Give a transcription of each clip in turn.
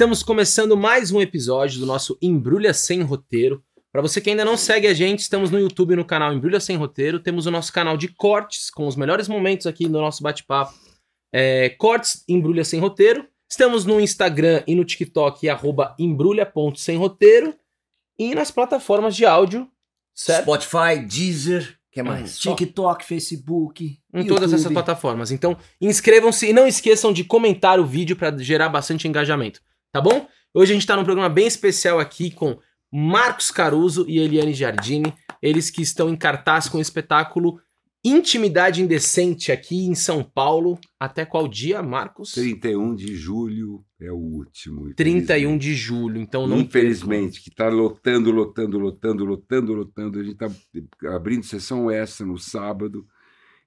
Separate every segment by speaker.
Speaker 1: Estamos começando mais um episódio do nosso Embrulha Sem Roteiro. Para você que ainda não segue a gente, estamos no YouTube no canal Embrulha Sem Roteiro. Temos o nosso canal de cortes com os melhores momentos aqui do nosso bate-papo. É, cortes Embrulha Sem Roteiro. Estamos no Instagram e no TikTok, arroba embrulha.semroteiro. E nas plataformas de áudio, certo?
Speaker 2: Spotify, Deezer, que mais?
Speaker 3: Só. TikTok, Facebook.
Speaker 1: Em todas essas plataformas. Então, inscrevam-se e não esqueçam de comentar o vídeo para gerar bastante engajamento, tá bom? Hoje a gente está num programa bem especial aqui com Marcos Caruso e Eliane Giardini, eles que estão em cartaz com o espetáculo Intimidade Indecente aqui em São Paulo. Até qual dia, Marcos?
Speaker 4: 31 de julho é o último.
Speaker 1: 31 de julho, então não.
Speaker 4: Infelizmente, que está lotando, lotando, lotando, lotando, lotando. A gente está abrindo sessão essa no sábado,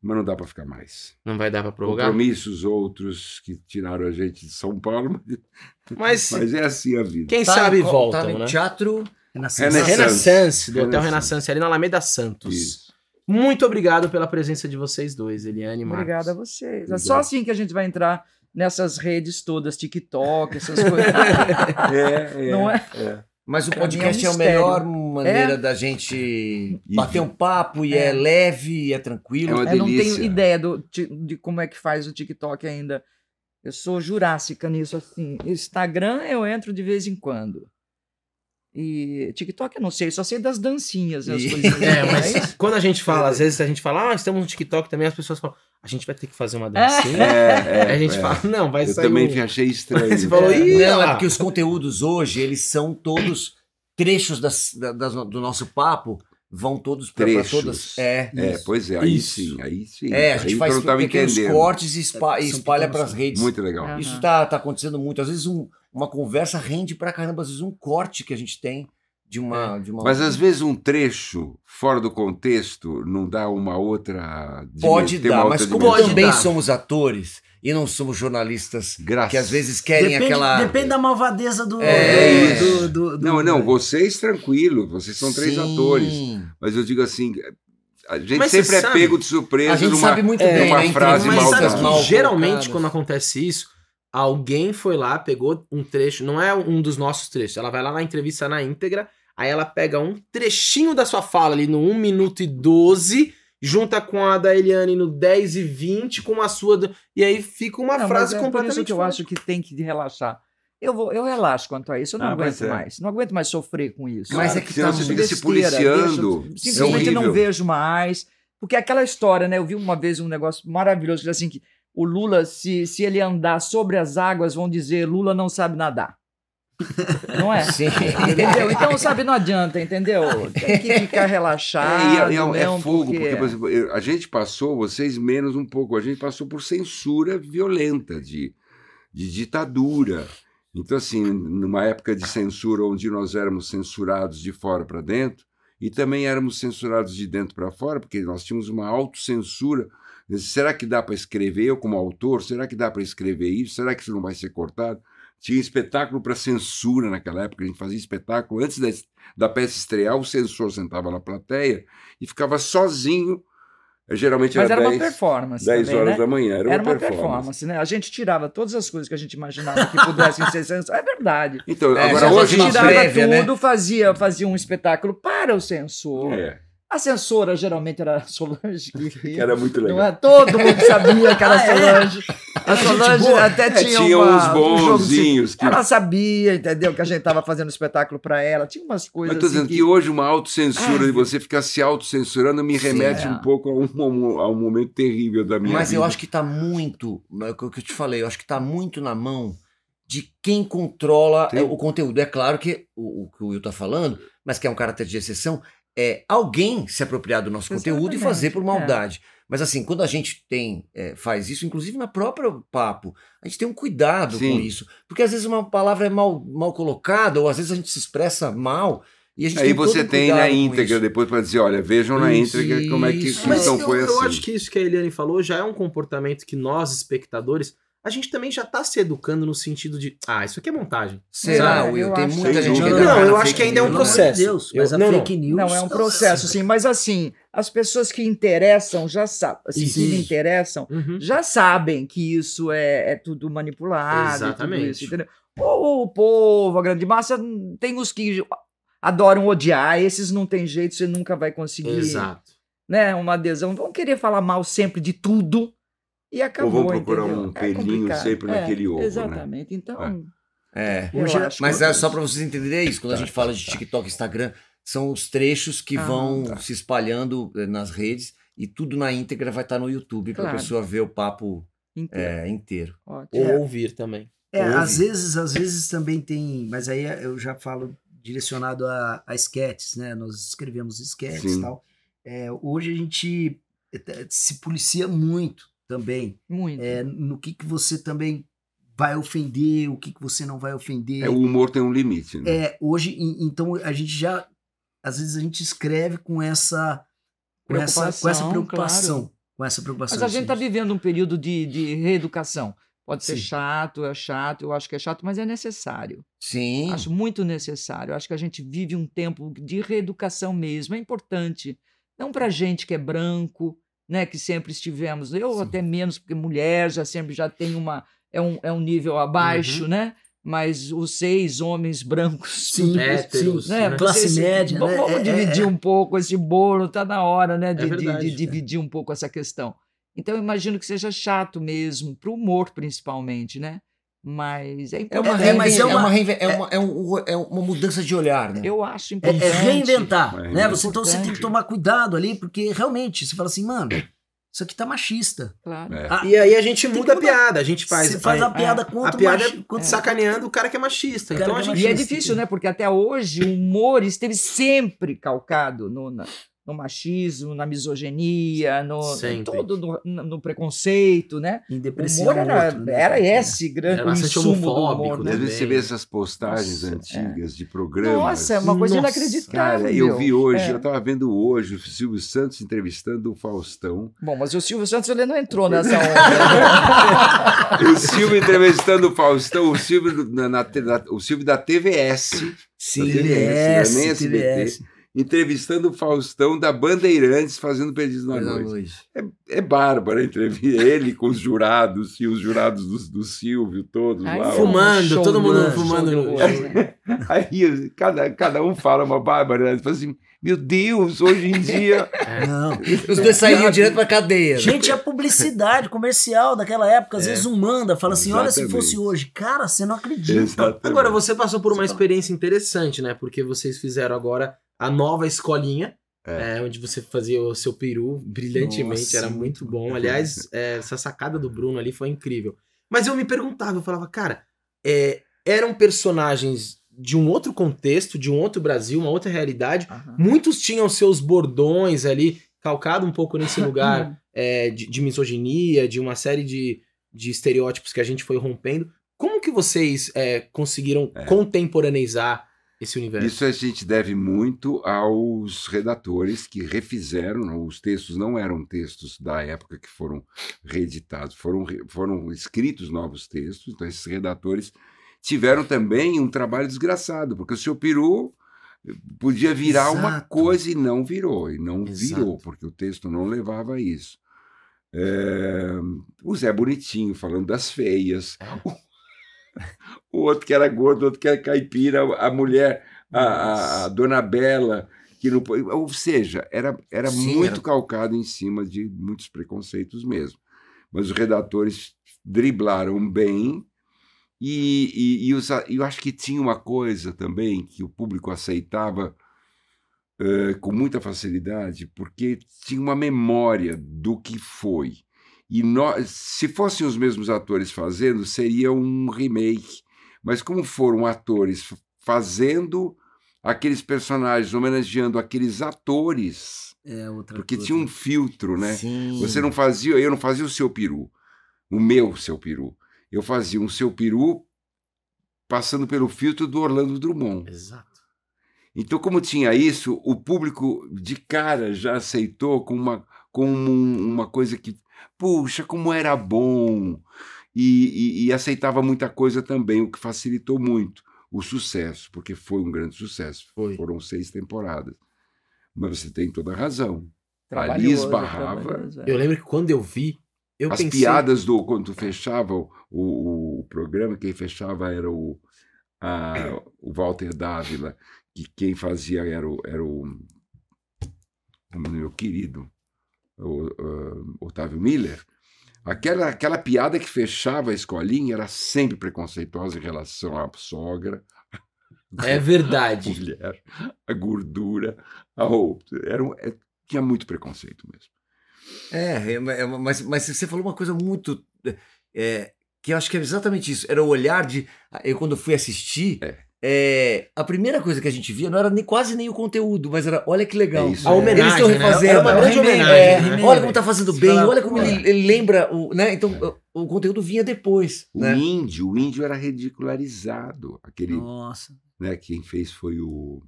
Speaker 4: mas não dá para ficar mais.
Speaker 1: Não vai dar para prorrogar?
Speaker 4: Compromissos outros que tiraram a gente de São Paulo,
Speaker 1: Mas,
Speaker 4: mas é assim a vida.
Speaker 1: quem sabe
Speaker 2: no-
Speaker 1: voltam,
Speaker 2: tá no
Speaker 1: né?
Speaker 2: Teatro
Speaker 3: Renaissance.
Speaker 4: Renaissance.
Speaker 1: Renaissance, do Hotel
Speaker 4: Renaissance.
Speaker 1: Renaissance, ali na Alameda Santos.
Speaker 4: Isso.
Speaker 1: Muito obrigado pela presença de vocês dois, Eliane e Marcos.
Speaker 3: Obrigada a vocês. É
Speaker 4: Obrigado.
Speaker 3: só assim que a gente vai entrar nessas redes todas, TikTok, essas coisas.
Speaker 4: É, é,
Speaker 3: Não é?
Speaker 2: Mas o
Speaker 3: Pra mim é um
Speaker 2: podcast é, a melhor maneira
Speaker 3: É.
Speaker 2: da gente bater um papo e é,
Speaker 3: É.
Speaker 2: leve, e é tranquilo.
Speaker 4: É uma
Speaker 3: Eu não tenho ideia do, de como é que faz o TikTok ainda. Eu sou jurássica nisso, assim. Instagram eu entro de vez em quando. E TikTok eu não sei, só sei das dancinhas. As
Speaker 2: E-
Speaker 3: coisinhas.
Speaker 1: É, mas quando a gente fala, às vezes a gente fala, ah, estamos no TikTok também, as pessoas falam, a gente vai ter que fazer uma dancinha.
Speaker 4: É, é,
Speaker 1: a gente
Speaker 4: é.
Speaker 1: fala, não, vai
Speaker 4: Eu
Speaker 1: sair.
Speaker 4: também
Speaker 1: um-
Speaker 4: achei estranho.
Speaker 1: Você falou,
Speaker 3: É.
Speaker 1: ih,
Speaker 2: Não, é
Speaker 1: lá."
Speaker 2: porque os conteúdos hoje, eles são todos trechos das, da- das- do nosso papo, vão todos para todas. É.
Speaker 4: É, pois é, aí
Speaker 1: Isso.
Speaker 4: sim, aí sim.
Speaker 2: É, a gente
Speaker 4: aí
Speaker 2: faz
Speaker 4: eu
Speaker 2: pequenos
Speaker 4: entendendo.
Speaker 2: cortes e,
Speaker 3: São
Speaker 2: espalha
Speaker 3: pequenos
Speaker 2: para as redes.
Speaker 4: Muito legal.
Speaker 3: É.
Speaker 2: Isso tá, tá acontecendo muito. Às vezes um- uma conversa rende pra caramba, às vezes um corte que a gente tem de uma. De uma
Speaker 4: Mas às vezes um trecho fora do contexto não dá uma outra.
Speaker 2: Pode dar,
Speaker 4: outra
Speaker 2: mas como
Speaker 4: dimensão.
Speaker 2: também
Speaker 1: dar.
Speaker 2: somos atores e não somos jornalistas
Speaker 4: Graças.
Speaker 2: que às vezes querem
Speaker 5: depende,
Speaker 2: aquela.
Speaker 5: depende da malvadeza do.
Speaker 2: É
Speaker 5: do,
Speaker 4: isso.
Speaker 5: do- do-
Speaker 4: Não, não, vocês tranquilo, vocês são três
Speaker 2: Sim.
Speaker 4: atores. Mas eu digo assim, a gente
Speaker 1: Mas
Speaker 4: sempre é
Speaker 1: sabe-
Speaker 4: pego de surpresa
Speaker 2: A gente
Speaker 4: numa.
Speaker 2: sabe muito
Speaker 1: é,
Speaker 2: bem,
Speaker 4: uma
Speaker 2: né?
Speaker 4: frase
Speaker 1: Mas
Speaker 4: mal
Speaker 1: sabe
Speaker 2: mal
Speaker 1: geralmente
Speaker 2: colocadas.
Speaker 1: quando acontece isso, alguém foi lá, pegou um trecho, não é um dos nossos trechos, ela vai lá na entrevista na íntegra, aí ela pega um trechinho da sua fala ali no 1 minuto e 12, junta com a da Eliane no 10 e 20, com a sua, do- e aí fica uma
Speaker 3: Não,
Speaker 1: frase
Speaker 3: é por
Speaker 1: completamente
Speaker 3: isso que eu acho que tem que relaxar. Eu, vou, eu relaxo quanto a isso, eu não
Speaker 4: Ah,
Speaker 3: aguento
Speaker 4: é.
Speaker 3: mais. Não aguento mais sofrer com isso.
Speaker 2: Mas
Speaker 4: Claro,
Speaker 2: é que tá
Speaker 4: você fica se policiando.
Speaker 3: deixa-
Speaker 4: É
Speaker 3: simplesmente eu não vejo mais. Porque é aquela história, né? Eu vi uma vez um negócio maravilhoso, que diz assim, que o Lula, se, se ele andar sobre as águas, vão dizer Lula não sabe nadar. Não é?
Speaker 2: Sim.
Speaker 3: Entendeu? Então, sabe, não adianta, entendeu? Tem que ficar relaxado.
Speaker 4: É, e é, é, é
Speaker 3: mesmo,
Speaker 4: fogo, porque, por exemplo, a gente passou, vocês menos um pouco, a gente passou por censura violenta, de, de ditadura. Então, assim, numa época de censura onde nós éramos censurados de fora para dentro, e também éramos censurados de dentro para fora, porque nós tínhamos uma autocensura. Será que dá para escrever, eu como autor, será que dá para escrever isso? Será que isso não vai ser cortado? Tinha espetáculo para censura naquela época, a gente fazia espetáculo antes da, da peça estrear, o censor sentava na plateia e ficava sozinho, eh, geralmente
Speaker 3: Mas
Speaker 4: era
Speaker 3: era uma
Speaker 4: 10,
Speaker 3: performance
Speaker 4: 10
Speaker 3: também,
Speaker 4: horas
Speaker 3: né?
Speaker 4: da manhã, era,
Speaker 3: Era
Speaker 4: uma,
Speaker 3: uma
Speaker 4: performance.
Speaker 3: performance, né? A gente tirava todas as coisas que a gente imaginava que pudessem ser censuradas. É verdade.
Speaker 4: Então,
Speaker 2: É,
Speaker 4: agora hoje nós
Speaker 2: uma
Speaker 3: tirava
Speaker 2: prévia, né?
Speaker 3: tudo, fazia, fazia um espetáculo para o censor.
Speaker 4: É,
Speaker 3: A censora geralmente era a Solange que
Speaker 4: que era muito legal.
Speaker 3: não é? Todo mundo sabia que era a Solange. A Solange até
Speaker 4: É,
Speaker 3: tinha,
Speaker 4: tinha
Speaker 3: uma,
Speaker 4: uns
Speaker 3: um
Speaker 4: bonzinhos que-
Speaker 3: Ela sabia, entendeu? Que a gente estava fazendo espetáculo para ela. Tinha umas
Speaker 4: Mas
Speaker 3: coisas
Speaker 4: estou
Speaker 3: assim
Speaker 4: dizendo que... hoje uma autocensura
Speaker 3: Ah,
Speaker 4: de você ficar se autocensurando me
Speaker 2: Sim,
Speaker 4: remete
Speaker 3: é.
Speaker 4: um pouco a um, a um momento terrível da minha
Speaker 2: Mas
Speaker 4: vida.
Speaker 2: eu acho que tá muito, é o que eu te falei, eu acho que tá muito na mão de quem controla
Speaker 4: Sim.
Speaker 2: é, o conteúdo. É claro que o, o que o Will tá falando, mas que é um caráter de exceção, é alguém se apropriar do nosso conteúdo e
Speaker 3: Exatamente,
Speaker 2: fazer por
Speaker 3: é.
Speaker 2: maldade. Mas assim, quando a gente tem, é, faz isso, inclusive na própria papo, a gente tem um cuidado
Speaker 4: Sim.
Speaker 2: com isso. Porque às vezes uma palavra é mal, mal colocada, ou às vezes a gente se expressa mal, e a gente
Speaker 4: Aí
Speaker 2: tem
Speaker 4: você tem na íntegra
Speaker 2: isso.
Speaker 4: depois para dizer, olha, vejam na
Speaker 2: Isso,
Speaker 4: íntegra como é que
Speaker 2: isso.
Speaker 1: Mas
Speaker 4: então
Speaker 1: eu,
Speaker 4: foi
Speaker 1: eu
Speaker 4: assim.
Speaker 1: acho que isso que a Eliane falou já é um comportamento que nós, espectadores, a gente também já tá se educando no sentido de, ah, isso aqui é montagem.
Speaker 2: Será,
Speaker 3: É,
Speaker 2: Will?
Speaker 3: eu
Speaker 2: Tem
Speaker 3: acho
Speaker 2: muita
Speaker 4: que
Speaker 2: gente
Speaker 4: não.
Speaker 2: que
Speaker 4: Não,
Speaker 2: ainda
Speaker 1: eu
Speaker 2: cai na
Speaker 1: acho que ainda é um processo.
Speaker 5: Deus, mas
Speaker 1: Eu-
Speaker 5: a
Speaker 1: não,
Speaker 5: fake news.
Speaker 3: Não, é um processo, sim. Mas assim, as pessoas que interessam já sabem, assim, que interessam,
Speaker 1: Uhum.
Speaker 3: já sabem que isso é, é tudo manipulado. e tudo
Speaker 1: Exatamente.
Speaker 3: isso, entendeu? O, o povo, a grande massa, tem os que adoram odiar, esses não tem jeito, você nunca vai conseguir
Speaker 1: Exato.
Speaker 3: né, uma adesão. Vão querer falar mal sempre de tudo e acabou.
Speaker 4: vão procurar
Speaker 3: entendeu?
Speaker 4: um
Speaker 3: É
Speaker 4: pelinho
Speaker 3: complicado.
Speaker 4: sempre
Speaker 3: É,
Speaker 4: naquele ovo, né?
Speaker 3: Exatamente. Então,
Speaker 2: É.
Speaker 3: acho
Speaker 2: Mas é só para vocês entenderem isso. Quando a
Speaker 1: Tá,
Speaker 2: gente fala de TikTok, Instagram, são os trechos que
Speaker 3: Ah,
Speaker 2: vão
Speaker 1: tá.
Speaker 2: se espalhando eh, nas redes e tudo na íntegra vai estar no YouTube para a
Speaker 3: Claro.
Speaker 2: pessoa ver o papo
Speaker 3: Inteiro.
Speaker 2: é, inteiro.
Speaker 1: Ou ouvir também.
Speaker 5: É,
Speaker 2: Ouve.
Speaker 5: às vezes, às vezes também tem, mas aí eu já falo direcionado a, a sketches, né? Nós escrevemos sketches e tal. É, hoje a gente eh, se policia muito também
Speaker 3: Muito.
Speaker 5: é, no que, que você também vai ofender, o que, que você não vai ofender.
Speaker 4: É, o humor tem um limite, né?
Speaker 5: É, hoje, então a gente já, às vezes a gente escreve com essa, com essa, com essa
Speaker 3: Preocupação, claro.
Speaker 5: com essa preocupação.
Speaker 3: Mas a gente está vivendo um período de, de reeducação. Pode ser
Speaker 5: Sim.
Speaker 3: chato, é chato, eu acho que é chato, mas é necessário.
Speaker 2: Sim.
Speaker 3: Acho muito necessário. Acho que a gente vive um tempo de reeducação mesmo. É importante. Não para gente que é branco, né? Que sempre estivemos. Eu até menos, porque mulher já sempre já tem uma. É um, é um nível abaixo, né? Mas os seis homens brancos.
Speaker 5: Sim,
Speaker 1: Héteros,
Speaker 3: né?
Speaker 1: né?
Speaker 5: Classe
Speaker 3: Vocês-
Speaker 5: média,
Speaker 3: vamos,
Speaker 5: né?
Speaker 3: Vamos
Speaker 5: É- é-
Speaker 3: dividir
Speaker 5: é.
Speaker 3: um pouco esse bolo, tá na hora, né? De, de-
Speaker 1: verdade,
Speaker 3: de
Speaker 1: é.
Speaker 3: dividir um pouco essa questão. Então, eu imagino que seja chato mesmo, para o humor principalmente, né? Mas é
Speaker 2: É uma,
Speaker 3: importante.
Speaker 5: É, mas
Speaker 2: reinven-
Speaker 5: é uma-
Speaker 2: é uma é uma- é um- é uma mudança de olhar, né?
Speaker 3: Eu acho
Speaker 5: É,
Speaker 3: importante.
Speaker 5: é reinventar,
Speaker 4: É
Speaker 5: né? Você, então você tem que tomar cuidado ali, porque realmente você fala assim, mano, isso aqui tá machista.
Speaker 3: Claro.
Speaker 4: É.
Speaker 5: A,
Speaker 1: E aí a gente muda a piada. A gente faz.
Speaker 5: você faz a,
Speaker 1: a,
Speaker 5: piada
Speaker 1: a
Speaker 5: contra o
Speaker 1: piada
Speaker 5: machi-
Speaker 1: é
Speaker 3: É.
Speaker 1: sacaneando o cara que é machista. Então a
Speaker 5: que é
Speaker 1: gente.
Speaker 3: E é
Speaker 5: machista.
Speaker 3: difícil, né? Porque até hoje o humor esteve sempre calcado no, na- no machismo, na misoginia, no, todo no, no- preconceito, né?
Speaker 5: em
Speaker 3: O
Speaker 5: depressão.
Speaker 3: humor era,
Speaker 5: outro, né?
Speaker 3: era esse grande
Speaker 1: Era
Speaker 3: insumo do
Speaker 1: homofóbico,
Speaker 3: humor, né?
Speaker 4: às vezes você vê essas postagens
Speaker 3: Nossa,
Speaker 4: antigas de programas.
Speaker 3: Nossa, é uma coisa
Speaker 1: Nossa,
Speaker 3: inacreditável.
Speaker 4: Cara, eu vi hoje,
Speaker 3: É.
Speaker 4: eu tava vendo hoje o Silvio Santos entrevistando o Faustão.
Speaker 3: Bom, mas o Silvio Santos ele não entrou nessa onda.
Speaker 4: o Silvio entrevistando o Faustão, o Silvio, na, na- na- o Silvio da TVS,
Speaker 5: Sim,
Speaker 4: TVS,
Speaker 5: TVS,
Speaker 4: nem SBT.
Speaker 5: TVS.
Speaker 4: Entrevistando o Faustão da Bandeirantes fazendo Perdidos na Noite.
Speaker 2: noite.
Speaker 4: É bárbaro a entrevista, ele com os jurados e os jurados do, do Silvio todos
Speaker 3: Ai,
Speaker 4: lá.
Speaker 3: um
Speaker 1: Fumando, todo mundo
Speaker 3: show
Speaker 1: fumando
Speaker 3: né?
Speaker 4: Aí cada, cada um fala uma barbaridade, fala assim, meu Deus, hoje em dia...
Speaker 5: Não.
Speaker 2: Os dois saíram direto pra cadeia. né?
Speaker 5: Gente, a publicidade comercial daquela época, às vezes um manda, fala assim: olha, se
Speaker 4: Exatamente.
Speaker 5: fosse hoje. Cara, você não acredita.
Speaker 4: Exatamente.
Speaker 1: Agora, você passou por uma experiência interessante, né? Porque vocês fizeram agora a nova escolinha,
Speaker 4: É.
Speaker 1: é, onde você fazia o seu peru brilhantemente,
Speaker 5: Nossa,
Speaker 1: era muito bom. Aliás, é, essa sacada do Bruno ali foi incrível. Mas eu me perguntava, eu falava, cara, é, eram personagens de um outro contexto, de um outro Brasil, uma outra realidade.
Speaker 3: Aham.
Speaker 1: Muitos tinham seus bordões ali, calcado um pouco nesse lugar é, de, de misoginia, de uma série de, de estereótipos que a gente foi rompendo. Como que vocês é, conseguiram contemporaneizar esse universo?
Speaker 4: Isso a gente deve muito aos redatores que refizeram, os textos não eram textos da época que foram reeditados, foram, foram escritos novos textos, então esses redatores tiveram também um trabalho desgraçado, porque o seu peru podia virar uma
Speaker 5: Exato.
Speaker 4: coisa e não virou, e não
Speaker 5: Exato.
Speaker 4: virou, porque o texto não levava a isso. É, o Zé Bonitinho falando das feias, o outro que era gordo, o outro que era caipira, a mulher, a, a- dona Bela, que não. Ou seja, era, era
Speaker 2: Sim,
Speaker 4: muito
Speaker 2: era-
Speaker 4: calcado em cima de muitos preconceitos mesmo. Mas os redatores driblaram bem. E, e, e os eu acho que tinha uma coisa também que o público aceitava eh, com muita facilidade, porque tinha uma memória do que foi. E nós, se fossem os mesmos atores fazendo, seria um remake. Mas como foram atores fazendo aqueles personagens, homenageando aqueles atores,
Speaker 5: É outra
Speaker 4: porque
Speaker 5: coisa.
Speaker 4: tinha um filtro, né?
Speaker 2: Sim.
Speaker 4: Você não fazia, eu não fazia o seu peru, o meu seu peru. Eu fazia um seu peru passando pelo filtro do Orlando Drummond.
Speaker 1: Exato.
Speaker 4: Então, como tinha isso, o público de cara já aceitou com uma, com um- uma coisa que, puxa, como era bom. E, e- e aceitava muita coisa também, o que facilitou muito o sucesso, porque foi um grande sucesso.
Speaker 1: Foi.
Speaker 4: Foram seis temporadas. Mas você tem toda a razão.
Speaker 3: Trabalhoso,
Speaker 4: esbarrava.
Speaker 3: é.
Speaker 1: Eu lembro que quando eu vi, eu
Speaker 4: As
Speaker 1: pensei.
Speaker 4: piadas do quando tu fechava o, o, o programa, quem fechava era o, a- o Walter Dávila, que quem fazia era o, era o, o meu querido o, ah, Otávio Miller. Aquela, aquela piada que fechava a escolinha era sempre preconceituosa em relação à sogra,
Speaker 1: É
Speaker 4: à
Speaker 1: verdade.
Speaker 4: mulher, à gordura, a roupa. Era, um- é- tinha muito preconceito mesmo.
Speaker 2: É, é, é, mas, mas você falou uma coisa muito. é, que eu acho que é exatamente isso. Era o olhar de. Eu, quando fui assistir,
Speaker 4: É.
Speaker 2: é, a primeira coisa que a gente via não era nem, quase nem o conteúdo, mas era olha que legal.
Speaker 4: É isso.
Speaker 1: A homenagem,
Speaker 2: Eles estão
Speaker 1: né?
Speaker 2: refazendo.
Speaker 1: Era uma
Speaker 2: é,
Speaker 1: grande
Speaker 5: remake,
Speaker 1: homenagem.
Speaker 2: é,
Speaker 1: né?
Speaker 2: olha como tá fazendo bem,
Speaker 5: Fala,
Speaker 2: olha como ele, ele lembra. O, né? Então, o, o conteúdo vinha depois.
Speaker 4: O
Speaker 2: Né?
Speaker 4: índio, o índio era ridicularizado. Aquele,
Speaker 5: Nossa.
Speaker 4: né, quem fez foi o,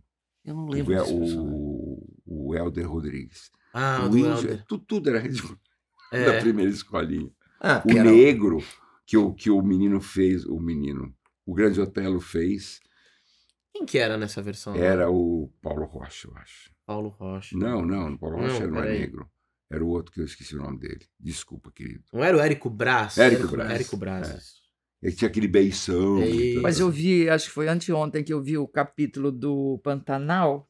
Speaker 2: Eu não
Speaker 4: o,
Speaker 2: lembro. Personagem.
Speaker 4: o, o Helder Rodrigues.
Speaker 1: Ah,
Speaker 4: o índio,
Speaker 1: Helder.
Speaker 4: tu- tudo era ridículo da
Speaker 1: É.
Speaker 4: primeira escolinha.
Speaker 2: Ah,
Speaker 4: O
Speaker 2: era-
Speaker 4: negro que o, que o menino fez, o menino, o grande Otelo fez,
Speaker 1: Quem que era nessa versão?
Speaker 4: era o Paulo Rocha, eu acho.
Speaker 1: Paulo Rocha.
Speaker 4: Não, não, o Paulo Rocha não é negro. Era o outro que eu esqueci o nome dele. Desculpa, querido.
Speaker 1: Não era o Érico Braz?
Speaker 4: Érico Braz.
Speaker 1: Érico Braz.
Speaker 4: Ele tinha aquele beição.
Speaker 1: É.
Speaker 3: Mas eu vi, acho que foi anteontem que eu vi o capítulo do Pantanal,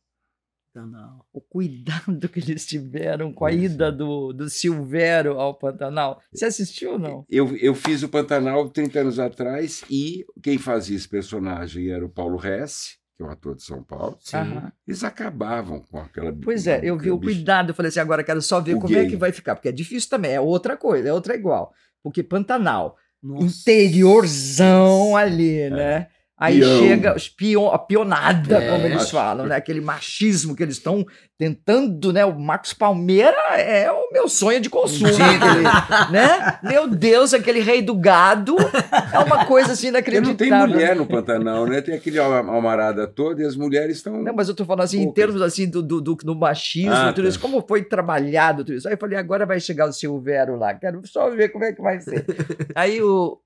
Speaker 5: Não.
Speaker 3: o cuidado que eles tiveram com a
Speaker 4: Isso.
Speaker 3: ida do, do Silvério ao Pantanal. Você assistiu ou não?
Speaker 4: Eu, eu fiz o Pantanal 30 anos atrás e quem fazia esse personagem era o Paulo Hesse, que é um ator de São Paulo.
Speaker 3: Aham.
Speaker 4: Eles acabavam com aquela.
Speaker 3: Pois é, eu vi o
Speaker 4: bicho.
Speaker 3: cuidado, eu falei assim, agora quero só ver
Speaker 4: O
Speaker 3: como é que vai ficar, porque é difícil também, é outra coisa, é outra igual. Porque Pantanal,
Speaker 5: Nossa.
Speaker 3: interiorzão ali, né? Aí
Speaker 4: Peão.
Speaker 3: chega os pion, a pionada,
Speaker 1: É.
Speaker 3: como eles falam, né? Aquele machismo que eles estão tentando, né? O Marcos Palmeira é o meu sonho de consumo, aquele, né? Meu Deus, aquele rei do gado é uma coisa assim
Speaker 4: Porque não tem
Speaker 3: inacreditável.
Speaker 4: mulher no Pantanal, né? Tem aquele alma- almarada toda e as mulheres estão.
Speaker 3: Não, mas eu tô falando assim, em
Speaker 4: Poucas.
Speaker 3: termos assim do, do, do, do machismo,
Speaker 4: Ah,
Speaker 3: tudo
Speaker 4: tá.
Speaker 3: isso, como foi trabalhado tudo isso. Aí eu falei, agora vai chegar o Silvério lá, quero só ver como é que vai ser. Aí o.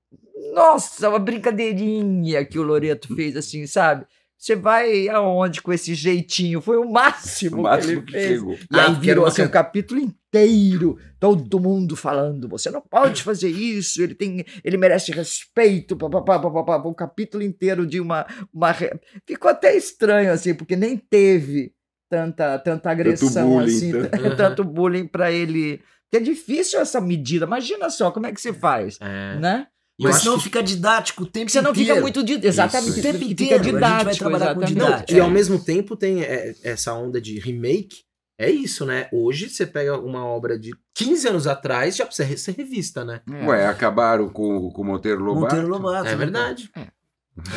Speaker 3: Nossa, uma brincadeirinha que o Loreto fez, assim, sabe? Você vai aonde com esse jeitinho? Foi o máximo,
Speaker 4: o máximo
Speaker 3: que
Speaker 4: que
Speaker 3: ele fez.
Speaker 4: chegou.
Speaker 3: E
Speaker 2: Ah,
Speaker 3: aí virou assim, um capítulo inteiro, todo mundo falando, você não pode fazer isso, ele tem, ele merece respeito, papapá, papapá, um capítulo inteiro de uma, uma ficou até estranho assim, porque nem teve tanta tanta agressão
Speaker 4: bullying,
Speaker 3: assim,
Speaker 1: tanto-
Speaker 3: tanto bullying para ele. Porque é difícil essa medida. Imagina só como é que você faz,
Speaker 1: É.
Speaker 3: né?
Speaker 5: Mas senão
Speaker 1: que-
Speaker 5: fica didático o tempo
Speaker 3: Você não
Speaker 5: inteiro.
Speaker 3: fica muito di- exatamente,
Speaker 4: Isso.
Speaker 5: O tempo
Speaker 3: fica
Speaker 5: inteiro, a gente vai
Speaker 3: didático,
Speaker 5: trabalhar com
Speaker 3: exatamente.
Speaker 1: Não, e ao mesmo tempo tem é, essa onda de remake. É isso, né? Hoje você pega uma obra de 15 anos atrás, já precisa re- ser revista, né?
Speaker 3: É.
Speaker 4: Ué, acabaram com, com o Monteiro Lobato.
Speaker 5: Monteiro Lobato.
Speaker 1: É verdade. É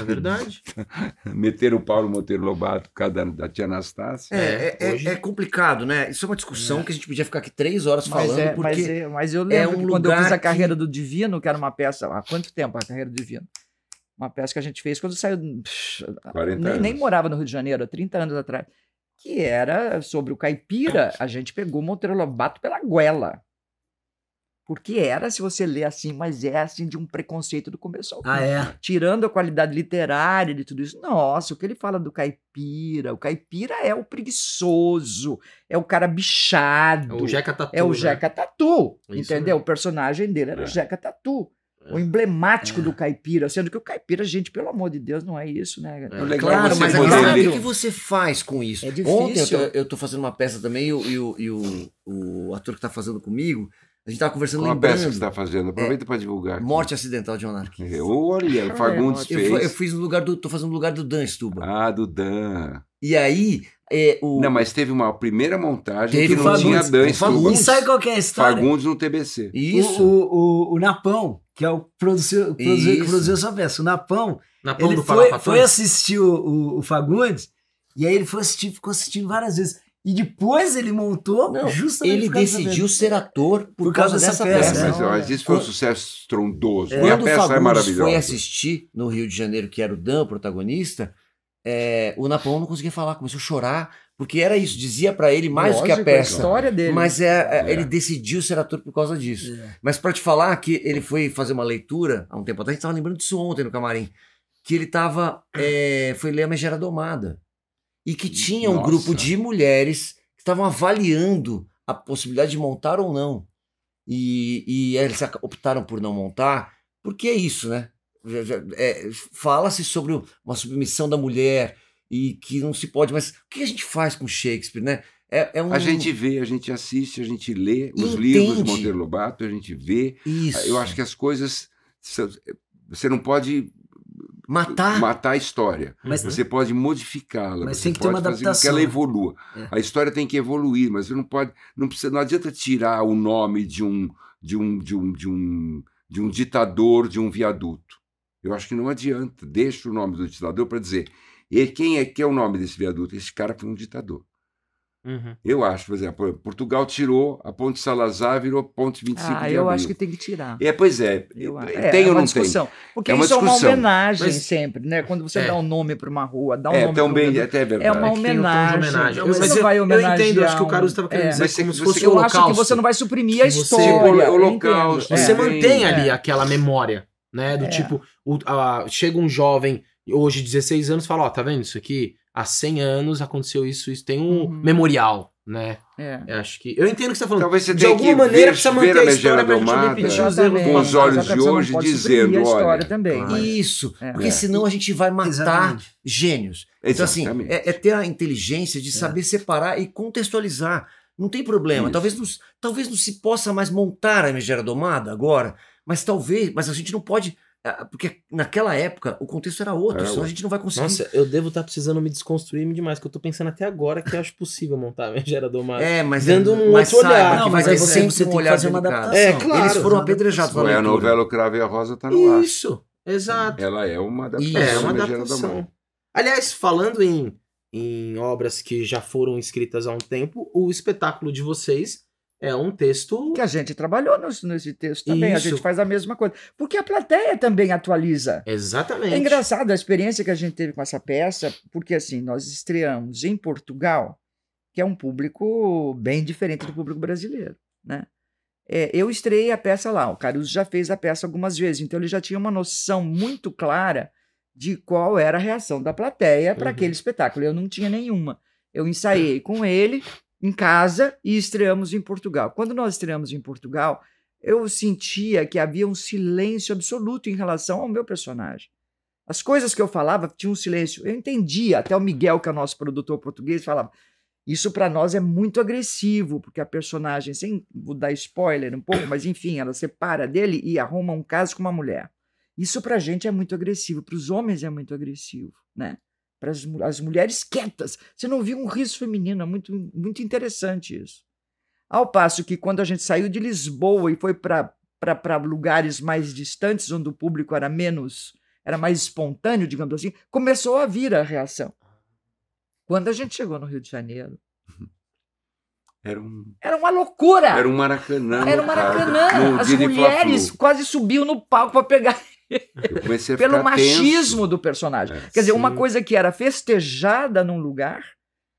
Speaker 1: verdade.
Speaker 4: Meteram o Paulo Monteiro Lobato por causa da, da tia Anastácia.
Speaker 2: É,
Speaker 1: É,
Speaker 2: é, é-
Speaker 1: hoje-
Speaker 2: é complicado, né? Isso é uma discussão que a gente podia ficar aqui três horas
Speaker 3: Mas,
Speaker 2: falando,
Speaker 3: é,
Speaker 2: porque
Speaker 3: mas, é- mas eu lembro
Speaker 2: um
Speaker 3: que quando eu fiz a carreira
Speaker 2: que-
Speaker 3: do Divino, que era uma peça, há quanto tempo a carreira do Divino? Uma peça que a gente fez quando saiu. psh,
Speaker 4: 40
Speaker 3: nem, nem morava no Rio de Janeiro, há 30 anos atrás. Que era sobre o caipira, a gente pegou o Monteiro Lobato pela goela. Porque era, se você ler assim, mas é assim de um preconceito do começo ao fim
Speaker 5: Ah, é.
Speaker 3: tirando a qualidade literária de tudo isso, nossa, o que ele fala do caipira, o caipira é o preguiçoso, é o cara bichado,
Speaker 1: O Jeca Tatu.
Speaker 3: é o
Speaker 1: né?
Speaker 3: Jeca Tatu,
Speaker 1: Isso
Speaker 3: entendeu? O personagem dele era o
Speaker 4: É.
Speaker 3: Jeca Tatu,
Speaker 1: É.
Speaker 3: o emblemático
Speaker 5: É.
Speaker 3: do caipira, sendo que o caipira, gente, pelo amor de Deus, não é isso, né?
Speaker 1: É.
Speaker 4: O
Speaker 2: Claro,
Speaker 4: é
Speaker 2: mas agora o que você faz com isso?
Speaker 3: É difícil.
Speaker 2: Ontem eu tô, eu tô fazendo uma peça também e, o, e o, e o, o ator que tá fazendo comigo, a gente tava conversando
Speaker 4: Qual a
Speaker 2: lembrando.
Speaker 4: peça que você está fazendo? Aproveita para divulgar. aqui.
Speaker 2: Morte Acidental de Monarquia.
Speaker 4: É, Olha, o Fagundes
Speaker 3: é,
Speaker 2: Eu,
Speaker 4: fez.
Speaker 2: fu- eu fiz no lugar do. tô fazendo no lugar do Dan Stuba.
Speaker 4: Ah, do Dan.
Speaker 2: E aí, é, o.
Speaker 4: Não, mas teve uma primeira montagem
Speaker 2: Teve
Speaker 4: que
Speaker 2: o
Speaker 4: não
Speaker 2: Fagundes,
Speaker 4: tinha Dan
Speaker 2: o Fagundes.
Speaker 5: E sabe qual que é a história?
Speaker 4: Fagundes no TBC.
Speaker 2: Isso.
Speaker 5: O, o, o, o Napão, que é o produtor, o produtor que produziu essa peça. O Napão,
Speaker 1: Na pão
Speaker 5: ele
Speaker 1: do
Speaker 5: foi, foi assistir o, o, o Fagundes, e aí ele foi assistir, ficou assistindo várias vezes. E depois ele montou
Speaker 2: Não,
Speaker 5: justamente
Speaker 2: ele decidiu
Speaker 5: dessa
Speaker 2: ser ator por,
Speaker 5: Por
Speaker 2: causa,
Speaker 5: causa
Speaker 2: dessa peça.
Speaker 5: peça.
Speaker 4: É, mas, mas
Speaker 3: é.
Speaker 4: isso foi um sucesso estrondoso.
Speaker 5: É.
Speaker 4: E a peça é
Speaker 2: Fagundes
Speaker 4: maravilhosa.
Speaker 2: foi assistir no Rio de Janeiro, que era o Dan, o protagonista, é, o Napão não conseguia falar, começou a chorar, porque era isso, dizia pra ele mais do que a
Speaker 3: Lógico,
Speaker 2: peça.
Speaker 3: história dele.
Speaker 2: Mas é, é,
Speaker 4: É.
Speaker 2: ele decidiu ser ator por causa disso.
Speaker 5: É.
Speaker 2: Mas pra te falar que ele foi fazer uma leitura há um tempo atrás, a gente tava lembrando disso ontem no camarim, que ele tava, é, foi ler a Megera Domada. E que tinha um
Speaker 4: Nossa.
Speaker 2: grupo de mulheres que estavam avaliando a possibilidade de montar ou não. E, e eles optaram por não montar, porque é isso, né? É, Fala-se sobre uma submissão da mulher e que não se pode, mas o que a gente faz com Shakespeare, né? É, é um...
Speaker 4: A gente vê, a gente assiste, a gente lê os livros de Monteiro Lobato, a gente vê.
Speaker 2: Isso.
Speaker 4: Eu acho que as coisas. Você não pode
Speaker 2: Matar.
Speaker 4: matar a história.
Speaker 5: Mas-
Speaker 4: Você pode modificá-la.
Speaker 5: Mas tem que ter uma
Speaker 4: com que
Speaker 5: adaptação,
Speaker 4: ela evolua.
Speaker 5: É.
Speaker 4: A história tem que evoluir, mas você não pode. Não, precisa, não adianta tirar o nome de um, de um, de um, de um, de um ditador de um viaduto. Eu acho que não adianta. Deixa o nome do ditador para dizer. E quem é que é o nome desse viaduto? Esse cara foi um ditador.
Speaker 1: Uhum.
Speaker 4: Eu acho, por exemplo, Portugal tirou a Ponte Salazar, virou Ponte 25
Speaker 3: Ah,
Speaker 4: de
Speaker 3: eu
Speaker 4: abril.
Speaker 3: acho que tem que tirar.
Speaker 4: É, pois é.
Speaker 3: Eu acho.
Speaker 4: tem
Speaker 3: é,
Speaker 4: ou
Speaker 3: uma
Speaker 4: não tem?
Speaker 3: discussão. Porque
Speaker 4: É uma
Speaker 3: isso é uma
Speaker 4: discussão.
Speaker 3: homenagem
Speaker 1: Mas-
Speaker 3: sempre, né? Quando você
Speaker 1: É.
Speaker 3: dá um nome para uma rua, dá um
Speaker 4: É,
Speaker 3: nome
Speaker 4: também,
Speaker 3: lugar.
Speaker 4: até é verdade.
Speaker 3: É uma
Speaker 1: tem um
Speaker 3: homenagem.
Speaker 1: homenagem. Eu-
Speaker 3: você
Speaker 1: mas
Speaker 3: não
Speaker 1: eu,
Speaker 3: vai
Speaker 1: eu entendo, acho que o
Speaker 3: um-
Speaker 1: Caruso estava querendo
Speaker 3: é.
Speaker 1: dizer
Speaker 4: Mas
Speaker 1: como
Speaker 4: você-
Speaker 1: se fosse
Speaker 4: você-
Speaker 3: Eu acho que você não vai suprimir a
Speaker 1: você-
Speaker 3: história. Eu
Speaker 4: holocausto,
Speaker 3: entendo.
Speaker 1: Você
Speaker 3: É.
Speaker 1: mantém
Speaker 4: É.
Speaker 1: ali aquela memória, né? Do
Speaker 3: É.
Speaker 1: tipo, o- a- chega um jovem, hoje 16 anos, fala, ó, tá vendo isso aqui? Há 100 anos aconteceu isso, isso tem um
Speaker 3: Uhum.
Speaker 1: memorial, né?
Speaker 3: É.
Speaker 1: Eu acho que... Eu entendo o que você tá falando.
Speaker 4: Talvez você
Speaker 1: de alguma
Speaker 4: que
Speaker 1: maneira
Speaker 4: ver,
Speaker 1: precisa manter
Speaker 4: a
Speaker 1: história pra gente não repetir os erros.
Speaker 3: Exatamente.
Speaker 4: com os olhos de hoje, dizendo,
Speaker 3: suprimir a história
Speaker 4: olha,
Speaker 3: também.
Speaker 2: Isso,
Speaker 3: É.
Speaker 2: porque
Speaker 4: É.
Speaker 2: senão a gente vai matar
Speaker 5: Exatamente.
Speaker 2: gênios. Então, assim,
Speaker 4: Exatamente.
Speaker 2: é, é ter a inteligência de saber separar e contextualizar. Não tem problema.
Speaker 4: Isso.
Speaker 2: Talvez não, talvez não se possa mais montar a Megera Domada agora, mas talvez, mas a gente não pode. Ah, Porque naquela época o contexto era outro,
Speaker 4: Era
Speaker 2: senão a gente não vai conseguir.
Speaker 1: Nossa, eu devo estar precisando me desconstruir demais, que eu tô pensando até agora que eu acho possível montar a Megera Domada.
Speaker 2: é, mas
Speaker 1: Vendo um
Speaker 2: mas
Speaker 1: outro olhar.
Speaker 5: Não,
Speaker 2: que
Speaker 5: mas
Speaker 2: vai
Speaker 5: aí você,
Speaker 2: sempre
Speaker 5: você
Speaker 2: um
Speaker 5: tem que fazer uma adaptação.
Speaker 1: É, claro.
Speaker 2: Eles foram apedrejados na
Speaker 4: Foi a novela O Cravo e a Rosa tá no ar.
Speaker 1: Isso, exato.
Speaker 4: Ela é uma adaptação.
Speaker 1: É, uma adaptação. Aliás, falando em, em obras que já foram escritas há um tempo, o espetáculo de vocês é um texto.
Speaker 3: Que a gente trabalhou nesse, nesse texto também. A
Speaker 1: Isso.
Speaker 3: gente faz a mesma coisa. Porque a plateia também atualiza.
Speaker 1: Exatamente.
Speaker 3: É engraçado a experiência que a gente teve com essa peça, porque assim, nós estreamos em Portugal, que é um público bem diferente do público brasileiro, né? É, eu estreiei a peça lá, o Caruso já fez a peça algumas vezes, então ele já tinha uma noção muito clara de qual era a reação da plateia para
Speaker 1: Uhum.
Speaker 3: aquele espetáculo. Eu não tinha nenhuma. Eu ensaiei com ele em casa e estreamos em Portugal. Quando nós estreamos em Portugal, eu sentia que havia um silêncio absoluto em relação ao meu personagem. As coisas que eu falava tinham um silêncio. Eu entendia, até o Miguel, que é o nosso produtor português, falava: Isso para nós é muito agressivo, porque a personagem, sem vou dar spoiler um pouco, mas enfim, ela separa dele e arruma um caso com uma mulher. Isso pra gente é muito agressivo, para os homens é muito agressivo, né? Para as mulheres quietas. Você não viu um riso feminino, é muito, muito interessante isso. Ao passo que quando a gente saiu de Lisboa e foi para lugares mais distantes, onde o público era menos, era mais espontâneo, digamos assim, começou a vir a reação. Quando a gente chegou no Rio de Janeiro,
Speaker 4: Era um,
Speaker 3: era uma loucura!
Speaker 4: era um Maracanã.
Speaker 3: Era um. Maracanã. As mulheres quase subiam no palco para pegar
Speaker 4: Eu comecei a
Speaker 3: pelo
Speaker 4: ficar
Speaker 3: machismo
Speaker 4: tenso.
Speaker 3: do personagem.
Speaker 4: É,
Speaker 3: Quer dizer, uma coisa que era festejada num lugar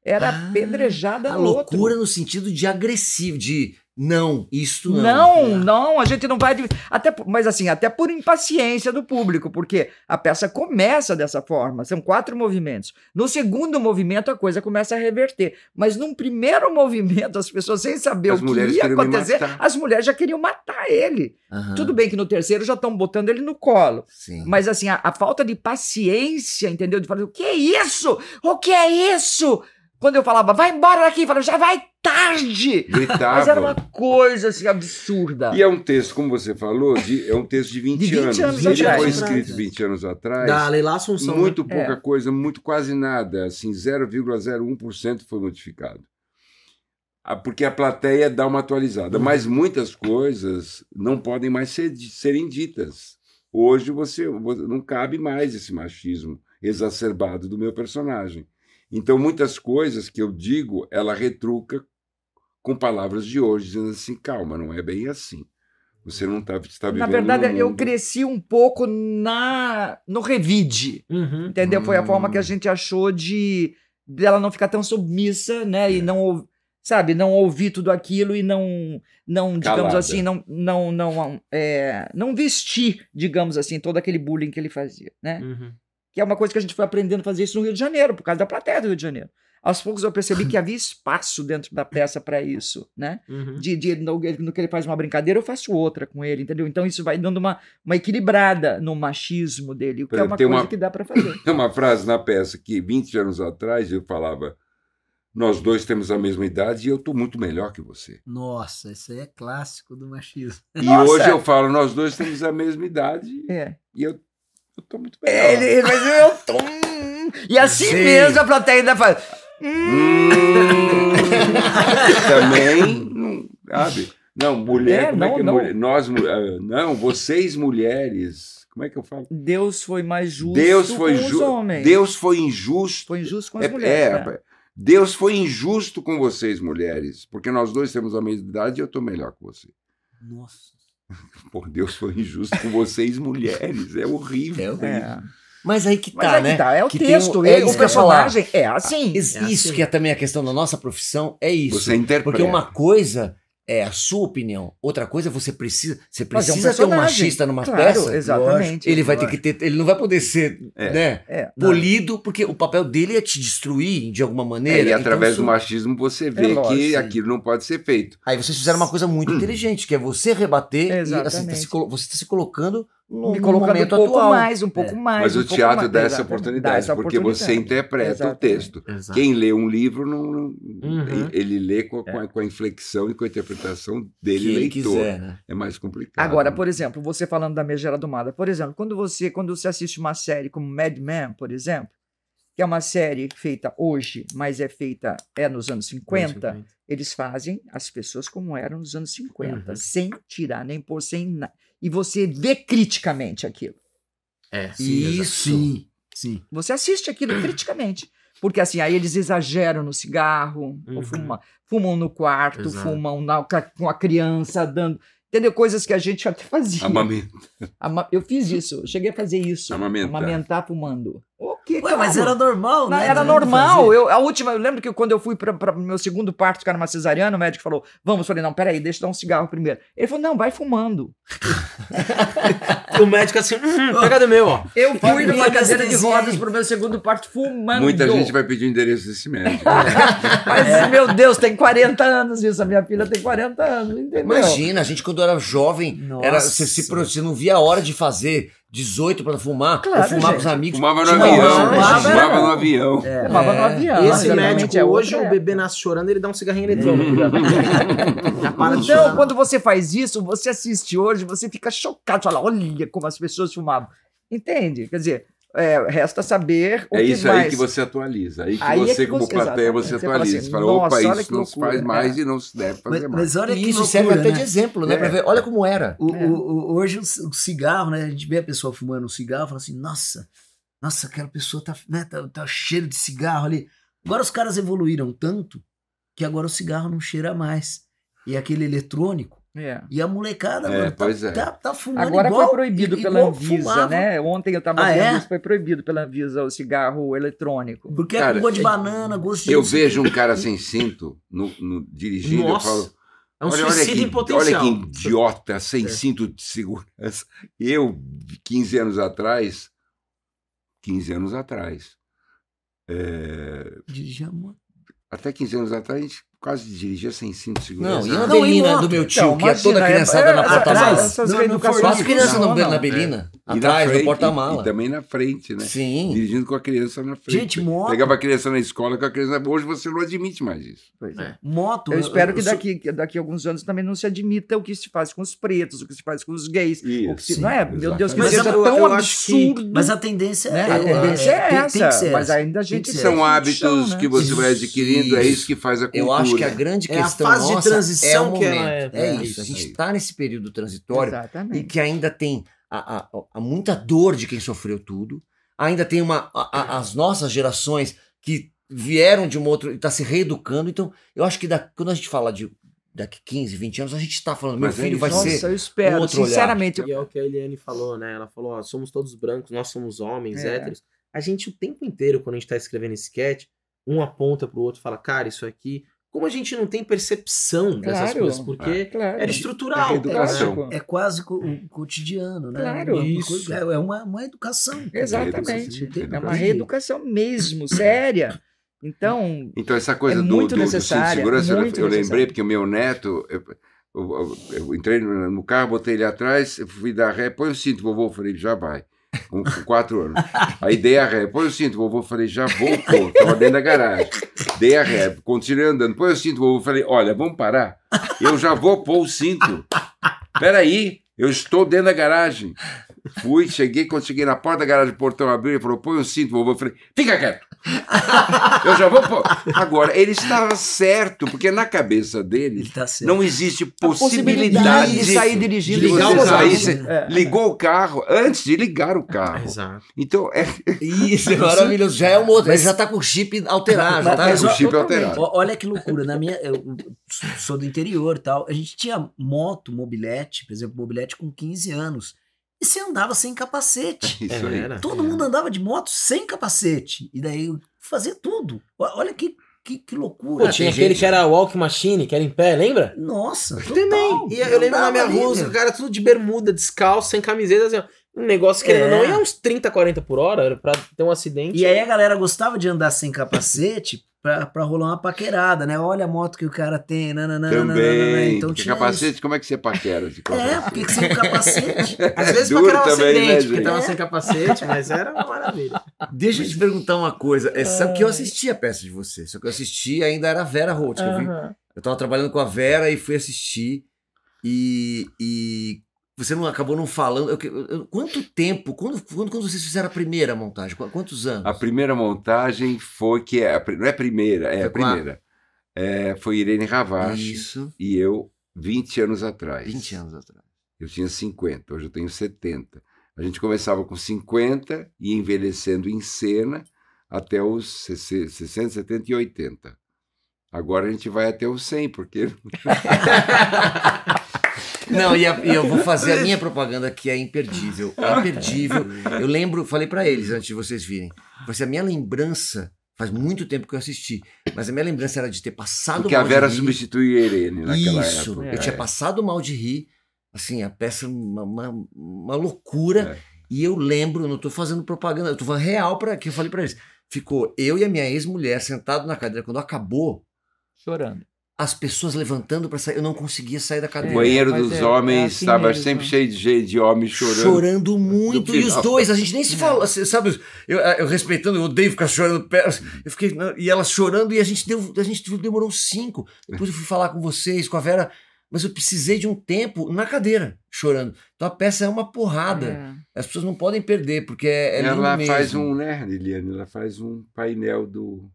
Speaker 3: era
Speaker 2: Ah,
Speaker 3: apedrejada
Speaker 2: A
Speaker 3: no outro.
Speaker 2: loucura no sentido de agressivo, de não, isto não.
Speaker 3: Não, não, a gente não vai. Até, mas assim, até por impaciência do público, porque a peça começa dessa forma, são quatro movimentos. No segundo movimento, a coisa começa a reverter. Mas num primeiro movimento, as pessoas, sem saber
Speaker 4: As
Speaker 3: o que ia acontecer, as mulheres já queriam matar ele.
Speaker 2: Aham,
Speaker 3: Tudo bem que no terceiro já estão botando ele no colo.
Speaker 2: Sim.
Speaker 3: Mas assim, a, a falta de paciência, entendeu? De falar, o que é isso? O que é isso? Quando eu falava, vai embora daqui, eu falava, já vai tarde! Mas era uma
Speaker 4: Gritava.
Speaker 3: coisa assim absurda.
Speaker 4: E é um texto, como você falou, de- é um texto de 20,
Speaker 3: De 20
Speaker 4: anos.
Speaker 3: anos
Speaker 4: Ele
Speaker 3: atrás.
Speaker 4: foi
Speaker 1: Atrás.
Speaker 4: escrito 20 anos atrás.
Speaker 1: Da Leila Assunção.
Speaker 4: muito
Speaker 1: né?
Speaker 4: pouca
Speaker 3: É.
Speaker 4: coisa, muito quase nada, assim, 0,01% foi modificado. Ah, Porque a plateia dá uma atualizada,
Speaker 1: Uhum.
Speaker 4: mas muitas coisas não podem mais ser, serem ditas. Hoje você, você- não cabe mais esse machismo exacerbado do meu personagem. Então muitas coisas que eu digo, ela retruca com palavras de hoje, dizendo assim, calma, não é bem assim. Você não tá, está vivendo
Speaker 3: Na verdade, eu cresci um pouco na no revide,
Speaker 1: Uhum.
Speaker 3: entendeu? Foi a forma
Speaker 4: Hum.
Speaker 3: que a gente achou de dela não ficar tão submissa, né? E não sabe, não ouvir tudo aquilo e não não digamos
Speaker 4: Calada.
Speaker 3: assim, não não não é, não vestir, digamos assim, todo aquele bullying que ele fazia, né?
Speaker 1: Uhum.
Speaker 3: Que é uma coisa que a gente foi aprendendo a fazer isso no Rio de Janeiro, por causa da plateia do Rio de Janeiro. Aos poucos eu percebi que havia espaço dentro da peça para isso, né?
Speaker 1: Uhum.
Speaker 3: De, de- no, no que ele faz uma brincadeira, eu faço outra com ele, entendeu? Então isso vai dando uma, uma equilibrada no machismo dele, o que é uma
Speaker 4: Tem
Speaker 3: coisa
Speaker 4: uma-
Speaker 3: que dá para fazer.
Speaker 4: Tem uma frase na peça que 20 anos atrás eu falava: Nós dois temos a mesma idade e eu estou muito melhor que você.
Speaker 5: Nossa, esse aí é clássico do machismo.
Speaker 4: E
Speaker 3: Nossa!
Speaker 4: hoje eu falo: Nós dois temos a mesma idade
Speaker 3: É.
Speaker 4: e eu estou muito melhor.
Speaker 3: É, ele, mas eu tô. hum, E assim
Speaker 5: Sim.
Speaker 3: mesmo a plateia ainda faz.
Speaker 4: Hum, também, não, sabe? Não, mulher,
Speaker 3: É,
Speaker 4: como é
Speaker 3: não,
Speaker 4: que é
Speaker 3: não.
Speaker 4: mulher? Nós, ah, não, vocês mulheres, como é que eu falo?
Speaker 3: Deus foi mais justo
Speaker 4: Deus foi
Speaker 3: com os
Speaker 4: justo.
Speaker 3: homens.
Speaker 4: Deus foi injusto.
Speaker 3: foi injusto com as
Speaker 4: É,
Speaker 3: mulheres.
Speaker 4: é,
Speaker 3: né?
Speaker 4: Deus foi injusto com vocês, mulheres, porque nós dois temos a mesma idade e eu estou melhor que você.
Speaker 5: Nossa.
Speaker 4: Pô, Deus foi injusto com vocês, mulheres. É horrível.
Speaker 2: É horrível.
Speaker 3: É.
Speaker 2: Mas aí que
Speaker 3: Mas
Speaker 2: tá,
Speaker 3: aí
Speaker 2: né?
Speaker 3: que tá, é o
Speaker 2: Que
Speaker 3: texto,
Speaker 2: um- é isso
Speaker 3: o personagem é assim.
Speaker 1: É
Speaker 2: Isso
Speaker 1: assim.
Speaker 2: que é também a questão da nossa profissão, é isso.
Speaker 4: Você interpreta.
Speaker 2: Porque uma coisa é a sua opinião, outra coisa você precisa, você
Speaker 3: é um
Speaker 2: precisa ter um machista numa
Speaker 3: Claro,
Speaker 2: peça.
Speaker 3: exatamente.
Speaker 2: Ele vai ter que ter, ele não vai poder ser,
Speaker 4: É.
Speaker 2: né,
Speaker 3: É.
Speaker 2: polido, porque o papel dele é te destruir de alguma
Speaker 4: É,
Speaker 2: maneira.
Speaker 4: e através
Speaker 2: Então,
Speaker 4: do machismo você vê
Speaker 3: lógico,
Speaker 4: que
Speaker 3: sim.
Speaker 4: aquilo não pode ser feito.
Speaker 2: Aí vocês fizeram uma coisa muito inteligente, que é você rebater e assim, tá
Speaker 3: Exatamente.
Speaker 2: se você está se colocando no,
Speaker 3: Me colocando um
Speaker 2: momento
Speaker 3: pouco
Speaker 2: atual.
Speaker 3: mais, um pouco
Speaker 5: É.
Speaker 3: mais.
Speaker 4: Mas
Speaker 3: um
Speaker 4: o
Speaker 3: pouco
Speaker 4: teatro
Speaker 3: mais.
Speaker 4: dá essa oportunidade,
Speaker 3: Dá essa
Speaker 4: porque você
Speaker 3: oportunidade.
Speaker 4: interpreta
Speaker 3: Exatamente.
Speaker 4: o texto.
Speaker 1: Exato.
Speaker 4: Quem lê um livro, não, não-
Speaker 1: Uhum.
Speaker 4: ele lê com a, com a- com a inflexão e com a interpretação dele,
Speaker 2: ele
Speaker 4: leitor.
Speaker 2: quiser, né?
Speaker 4: É mais complicado.
Speaker 3: Agora, por exemplo, você falando da Megera Domada, por exemplo, quando você, quando você assiste uma série como Mad Men, por exemplo, que é uma série feita hoje, mas é feita é nos anos 50, eles fazem as pessoas como eram nos anos 50,
Speaker 1: Uhum.
Speaker 3: sem tirar nem pôr, sem nada. E você vê criticamente aquilo.
Speaker 1: É, sim.
Speaker 2: Isso.
Speaker 5: Sim, sim.
Speaker 3: Você assiste aquilo criticamente. Porque assim, aí eles exageram no cigarro, ou
Speaker 1: Uhum.
Speaker 3: fuma- fumam no quarto,
Speaker 1: Exato.
Speaker 3: fumam na- com a criança dando. Entendeu? Coisas que a gente até fazia.
Speaker 4: Amamento.
Speaker 3: Ama- Eu fiz isso, eu cheguei a fazer isso.
Speaker 4: Amamentar.
Speaker 3: Amamentar fumando. O que,
Speaker 5: Ué, mas era normal, né?
Speaker 3: era normal. Eu, a última, eu lembro que quando eu fui para meu segundo parto, que era uma cesariana, o médico falou: Vamos, eu falei, não, peraí, deixa eu dar um cigarro primeiro. Ele falou: Não, vai fumando.
Speaker 1: O médico assim, hum, pega do meu, ó.
Speaker 3: Eu fui numa
Speaker 5: a
Speaker 3: cadeira de rodas pro meu segundo parto fumando.
Speaker 4: Muita gente vai pedir o endereço desse médico.
Speaker 3: Mas, meu Deus, tem 40 anos isso. A minha filha tem 40 anos, entendeu?
Speaker 2: Imagina, a gente quando era jovem,
Speaker 5: Nossa.
Speaker 2: era, você, se você não via a hora de fazer 18 para fumar,
Speaker 3: Claro,
Speaker 2: ou fumar com
Speaker 3: gente.
Speaker 2: os amigos.
Speaker 4: Fumava no avião.
Speaker 2: uma-
Speaker 3: fumava,
Speaker 4: Fumava no avião.
Speaker 5: É.
Speaker 3: Fumava no avião.
Speaker 1: Esse médico,
Speaker 3: é
Speaker 1: hoje o bebê nasce chorando, ele dá um cigarrinho eletrônico.
Speaker 3: Então,
Speaker 1: chorar.
Speaker 3: quando você faz isso, você assiste hoje, você fica chocado, fala, olha como as pessoas fumavam. Entende? Quer dizer, é, resta saber o
Speaker 4: É
Speaker 3: que
Speaker 4: isso
Speaker 3: mais.
Speaker 4: aí que você atualiza. Aí que
Speaker 3: Aí é
Speaker 4: você,
Speaker 3: que
Speaker 4: como
Speaker 3: você-
Speaker 4: plateia,
Speaker 3: exatamente.
Speaker 4: você
Speaker 3: Você fala
Speaker 4: atualiza.
Speaker 3: assim,
Speaker 4: Você fala, opa,
Speaker 3: "Nossa, olha
Speaker 4: isso não se
Speaker 3: loucura."
Speaker 4: faz mais
Speaker 3: É.
Speaker 4: e não se deve fazer
Speaker 5: Mas,
Speaker 4: mais.
Speaker 5: mas olha
Speaker 2: E
Speaker 5: que
Speaker 2: isso serve
Speaker 5: loucura,
Speaker 2: até
Speaker 5: né?
Speaker 2: de exemplo, né?
Speaker 4: É.
Speaker 2: Pra ver, olha como era.
Speaker 5: O,
Speaker 3: É.
Speaker 5: o- o- hoje o cigarro, né? A gente vê a pessoa fumando um cigarro e fala assim, nossa, nossa, aquela pessoa tá, né, tá, tá cheiro de cigarro ali. Agora os caras evoluíram tanto que agora o cigarro não cheira mais. E aquele eletrônico.
Speaker 3: É.
Speaker 5: E a molecada
Speaker 4: É,
Speaker 5: mano, tá,
Speaker 4: pois é.
Speaker 5: tá, tá fumando
Speaker 3: Agora
Speaker 5: igual,
Speaker 3: foi proibido pela Anvisa,
Speaker 5: fumava.
Speaker 3: né? Ontem eu estava
Speaker 5: Ah,
Speaker 3: vendo
Speaker 5: é?
Speaker 3: isso, foi proibido pela Anvisa o cigarro eletrônico.
Speaker 5: Porque é
Speaker 4: Cara,
Speaker 5: com gosto de
Speaker 4: é-
Speaker 5: banana, gosto de...
Speaker 4: Eu vejo um cara sem cinto no, no- dirigindo,
Speaker 1: Nossa,
Speaker 4: eu falo.
Speaker 1: É um
Speaker 4: olha, olha
Speaker 1: suicídio
Speaker 4: que,
Speaker 1: em potencial.
Speaker 4: Olha que idiota, sem
Speaker 1: É.
Speaker 4: cinto de segurança. Eu, 15 anos atrás, 15 anos atrás, é,
Speaker 5: Dirigir a moto.
Speaker 4: até 15 anos atrás, a gente quase dirigia sem cinto de segurança.
Speaker 2: Não, e a Belina do meu tio,
Speaker 3: Então,
Speaker 2: que é toda
Speaker 3: imagina,
Speaker 2: criançada
Speaker 3: é-
Speaker 2: na
Speaker 3: é-
Speaker 2: porta-mala.
Speaker 5: atrás.
Speaker 3: Essas
Speaker 5: Não, não
Speaker 2: criança no, na Belina,
Speaker 4: E na
Speaker 2: atrás
Speaker 4: frente,
Speaker 2: do porta-mala.
Speaker 4: E também na frente, né?
Speaker 2: Sim.
Speaker 4: Dirigindo com a criança na frente.
Speaker 5: Gente, moto.
Speaker 4: Pegava a criança na escola com a criança. Hoje você não admite mais isso.
Speaker 3: Pois é.
Speaker 1: É.
Speaker 5: Moto.
Speaker 3: Eu espero que
Speaker 5: sou-
Speaker 3: daqui, que daqui a alguns anos também não se admita o que se faz com os pretos, o que se faz com os gays. o que se,
Speaker 4: Isso,
Speaker 3: não é? Meu Deus, que
Speaker 5: Mas
Speaker 3: seja
Speaker 1: eu-
Speaker 3: tão
Speaker 1: eu que-
Speaker 3: absurdo.
Speaker 5: Mas a tendência
Speaker 3: né?
Speaker 5: é...
Speaker 3: A tendência é,
Speaker 5: tem-
Speaker 3: essa,
Speaker 5: tem que ser
Speaker 3: mas ainda a gente
Speaker 5: que
Speaker 4: São hábitos
Speaker 3: né?
Speaker 4: que você vai
Speaker 2: Isso.
Speaker 4: adquirindo, é isso que faz a cultura.
Speaker 2: Acho que a grande
Speaker 1: É a
Speaker 2: questão
Speaker 1: fase de
Speaker 2: nossa
Speaker 1: transição
Speaker 2: é o
Speaker 1: que
Speaker 2: momento.
Speaker 1: ela é-
Speaker 2: É,
Speaker 1: é
Speaker 2: isso.
Speaker 1: isso
Speaker 2: A gente está nesse período transitório e
Speaker 3: Exatamente.
Speaker 2: que ainda tem a, a- a muita dor de quem sofreu tudo. Ainda tem uma, a- a- as nossas gerações que vieram de uma outra e está se reeducando. Então, eu acho que da- quando a gente fala de daqui 15, 20 anos, a gente está falando, meu
Speaker 4: Mas é
Speaker 2: filho
Speaker 4: isso.
Speaker 2: vai
Speaker 3: Nossa,
Speaker 2: ser.
Speaker 3: eu espero,
Speaker 2: um outro olhar.
Speaker 3: sinceramente.
Speaker 1: E é o que a Eliane falou, né? Ela falou, ó, somos todos brancos, nós somos homens,
Speaker 3: É.
Speaker 1: héteros. A gente, o tempo inteiro, quando a gente tá escrevendo sketch, um aponta pro outro e fala, cara, isso aqui... Como a gente não tem percepção dessas
Speaker 3: Claro.
Speaker 1: coisas, porque
Speaker 3: Claro.
Speaker 1: era estrutural.
Speaker 4: É educação.
Speaker 5: É quase o cotidiano, né?
Speaker 3: Claro.
Speaker 1: Isso.
Speaker 5: coisa- É uma, uma educação.
Speaker 3: Exatamente. É uma reeducação mesmo, séria. Então,
Speaker 4: Então, essa coisa
Speaker 3: É
Speaker 4: do,
Speaker 3: muito
Speaker 4: do, do
Speaker 3: necessária,
Speaker 4: segurança, eu-
Speaker 3: muito
Speaker 4: eu lembrei, porque o meu neto, eu, eu- eu entrei no, carro, botei ele atrás, eu fui dar ré, põe o cinto, vovô, eu falei, já vai. Com, com quatro anos. Aí dei a ré, põe o cinto, vovô, falei, já voltou, estava dentro da garagem. Dei a ré, continuei andando, põe o cinto, vovô, falei, olha, vamos parar, eu já vou pôr o cinto. Peraí, eu estou dentro da garagem. Fui, cheguei, quando cheguei na porta da garagem, o portão abriu, ele falou, põe o cinto, vovô, eu falei, fica quieto. Eu já vou pôr. Agora, ele estava certo, porque na cabeça dele
Speaker 5: Ele tá
Speaker 4: não existe
Speaker 3: a
Speaker 4: possibilidade
Speaker 3: de sair dirigindo.
Speaker 1: de ligar o carro.
Speaker 3: sair-
Speaker 4: Você
Speaker 3: É.
Speaker 4: ligou o carro antes de ligar o carro.
Speaker 1: Exato.
Speaker 4: Então, é,
Speaker 2: Isso, é maravilhoso. Já é um outro. Ele já tá com o chip alterado. Já tá
Speaker 5: Mas,
Speaker 4: o chip
Speaker 3: totalmente.
Speaker 4: alterado.
Speaker 5: Olha que loucura, na minha, eu sou do interior e tal, a gente tinha moto, mobilete, por exemplo, mobilete com 15 anos, e você andava sem capacete.
Speaker 4: Isso aí.
Speaker 1: Era.
Speaker 5: Todo mundo andava de moto sem capacete, e daí fazia tudo. Olha que, que, que loucura.
Speaker 1: Pô, tinha
Speaker 2: tem
Speaker 1: aquele
Speaker 2: gente-
Speaker 1: que era walk machine, que era em pé, lembra?
Speaker 5: Nossa,
Speaker 1: Também.
Speaker 5: total.
Speaker 1: E eu lembro na minha rua, os
Speaker 5: meu.
Speaker 1: caras tudo de bermuda, descalço, sem camiseta, assim, ó. Um negócio que
Speaker 5: É.
Speaker 1: não ia uns 30, 40 por hora, era pra ter um acidente.
Speaker 5: E aí a galera gostava de andar sem capacete pra, pra rolar uma paquerada, né? Olha a moto que o cara tem, nananana,
Speaker 4: Também.
Speaker 5: Então
Speaker 4: porque
Speaker 5: tinha
Speaker 4: capacete, como é que você paquera de
Speaker 5: isso. É, por que que sem capacete?
Speaker 1: Às
Speaker 4: É
Speaker 1: vezes
Speaker 4: duro
Speaker 1: pra criar um
Speaker 4: também, né,
Speaker 1: acidente, porque
Speaker 4: gente?
Speaker 1: tava sem capacete, mas era uma maravilha.
Speaker 2: Deixa eu te perguntar uma coisa. É, sabe que eu assisti a peça de você, só que eu assisti ainda era a Vera Holt. que Eu, vi-
Speaker 3: Aham.
Speaker 2: eu tava trabalhando com a Vera e fui assistir. E, e você não acabou não falando. eu eu- quanto tempo? Quando, quando, quando vocês fizeram a primeira montagem? Qu- Quantos anos?
Speaker 4: A primeira montagem foi que é, não é a primeira, é
Speaker 2: Foi
Speaker 4: a primeira. É, foi Irene Ravache
Speaker 2: Isso,
Speaker 4: e eu 20 anos atrás.
Speaker 2: 20 anos atrás.
Speaker 4: Eu tinha 50, hoje eu tenho 70. A gente começava com 50 e envelhecendo em cena até os 60, 60, 70 e 80. Agora a gente vai até os 100, porque
Speaker 2: Não, e, a- e eu vou fazer a minha propaganda que é imperdível. É imperdível. Eu lembro, falei pra eles antes de vocês virem. Vai ser a minha lembrança. Faz muito tempo que eu assisti, mas a minha lembrança era de ter passado
Speaker 4: porque a
Speaker 2: mal de
Speaker 4: Vera
Speaker 2: rir.
Speaker 4: substituiu a Irene naquela
Speaker 2: Isso,
Speaker 4: época.
Speaker 2: eu tinha
Speaker 4: É.
Speaker 2: passado mal de rir. Assim, a peça uma, uma, uma loucura.
Speaker 4: É.
Speaker 2: E eu lembro, eu não tô fazendo propaganda, eu tô falando real para que eu falei pra eles. Ficou eu e a minha ex-mulher sentado na cadeira. Quando acabou,
Speaker 3: Chorando.
Speaker 2: As pessoas levantando pra sair, eu não conseguia sair da
Speaker 4: O
Speaker 2: cadeira.
Speaker 4: banheiro
Speaker 3: mas
Speaker 4: dos
Speaker 3: é- é
Speaker 4: homens
Speaker 3: assim
Speaker 4: estava
Speaker 3: mesmo.
Speaker 4: sempre cheio de gente, de homens chorando.
Speaker 2: Chorando muito. E os dois, a gente nem se fala, assim, sabe? Eu, eu respeitando, eu odeio ficar chorando perto. Eu fiquei, não, e elas chorando, e a gente, deu, a gente demorou uns cinco. Depois eu fui falar com vocês, com a Vera, mas eu precisei de um tempo na cadeira, chorando. Então a peça é uma porrada.
Speaker 3: É.
Speaker 2: As pessoas não podem perder, porque é, é lindo
Speaker 4: ela
Speaker 2: mesmo.
Speaker 4: faz um, né, Liliane? Ela faz um painel do.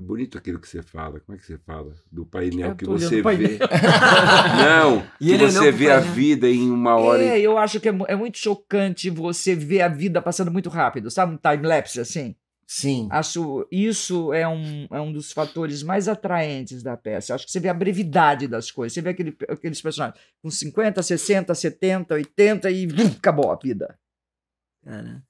Speaker 4: É bonito aquilo que você fala. Como é que você fala? Do painel que você vê. Não,
Speaker 5: E
Speaker 4: que você vê a vida em uma hora.
Speaker 3: É,
Speaker 4: e-
Speaker 3: eu acho que é, é muito chocante você ver a vida passando muito rápido, sabe? Um time-lapse assim.
Speaker 2: Sim.
Speaker 3: Acho isso é um, é um dos fatores mais atraentes da peça. Acho que você vê a brevidade das coisas. Você vê aquele, aqueles personagens com 50, 60, 70, 80 e acabou a vida.
Speaker 5: Cara,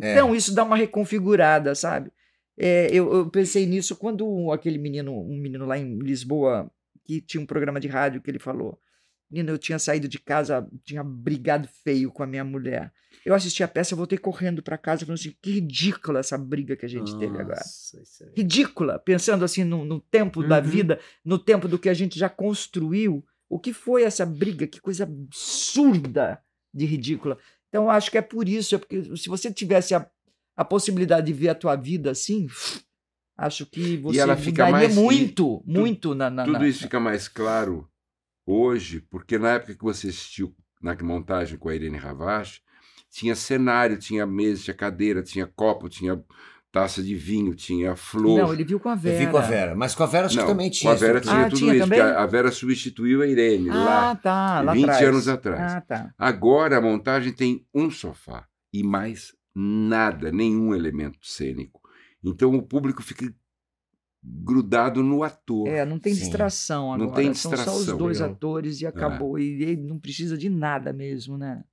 Speaker 2: É.
Speaker 3: Então, isso dá uma reconfigurada, sabe? É, eu, eu pensei nisso quando aquele menino, um menino lá em Lisboa, que tinha um programa de rádio que ele falou. Menino, eu tinha saído de casa, tinha brigado feio com a minha mulher. Eu assisti a peça, eu voltei correndo para casa, falando assim: que ridícula essa briga que a gente teve agora.
Speaker 1: Nossa, é-
Speaker 3: Ridícula, pensando assim no, no tempo da
Speaker 5: Uhum.
Speaker 3: vida, no tempo do que a gente já construiu. O que foi essa briga? Que coisa absurda de ridícula. Então, eu acho que é por isso, é porque se você tivesse a, a possibilidade de ver a tua vida assim, acho que você
Speaker 4: ela fica
Speaker 3: mudaria
Speaker 4: mais- e
Speaker 3: muito, muito na, na,
Speaker 4: Tudo
Speaker 3: na-
Speaker 4: isso fica mais claro hoje, porque na época que você assistiu na montagem com a Irene Ravache, tinha cenário, tinha mesa, tinha cadeira, tinha copo, tinha taça de vinho, tinha flor.
Speaker 3: Não, ele viu com a Vera.
Speaker 2: Eu vi com a Vera, mas com a Vera acho
Speaker 4: Não,
Speaker 2: que também
Speaker 4: com
Speaker 2: tinha.
Speaker 4: a Vera
Speaker 2: estrutura.
Speaker 4: tinha
Speaker 3: Ah,
Speaker 4: tudo
Speaker 3: tinha
Speaker 4: isso,
Speaker 3: também?
Speaker 4: porque a a Vera substituiu a Irene
Speaker 3: Ah,
Speaker 4: lá.
Speaker 3: tá, lá
Speaker 4: 20
Speaker 3: atrás.
Speaker 4: anos atrás.
Speaker 3: Ah, tá.
Speaker 4: Agora a montagem tem um sofá e mais nada, nenhum elemento cênico. Então o público fica grudado no ator.
Speaker 3: É, não tem
Speaker 2: Sim.
Speaker 3: distração agora.
Speaker 4: Não tem
Speaker 3: São só os
Speaker 4: distração,
Speaker 3: dois
Speaker 4: legal.
Speaker 3: atores e acabou. E ele não precisa de nada mesmo, né?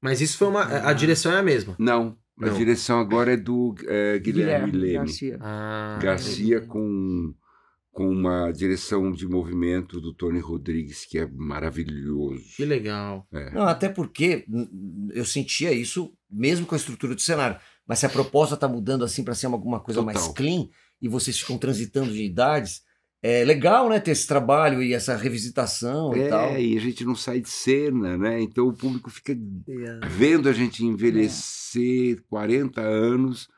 Speaker 1: Mas isso foi uma. A direção é a mesma.
Speaker 4: Não, a
Speaker 1: Não.
Speaker 4: direção agora é do eh, Guilherme, Leme.
Speaker 3: Garcia.
Speaker 1: Ah,
Speaker 4: Garcia com, com uma direção de movimento do Tony Rodrigues, que é maravilhoso.
Speaker 1: Que legal.
Speaker 4: É.
Speaker 2: Não, até porque hum, eu sentia isso mesmo com a estrutura do cenário. Mas se a proposta tá mudando assim para ser alguma coisa mais
Speaker 4: Total.
Speaker 2: clean, e vocês ficam transitando de idades. É legal, né, ter esse trabalho e essa revisitação e tal.
Speaker 4: É, e a gente não sai de cena, né? Então o público fica
Speaker 5: É.
Speaker 4: vendo a gente envelhecer 40 anos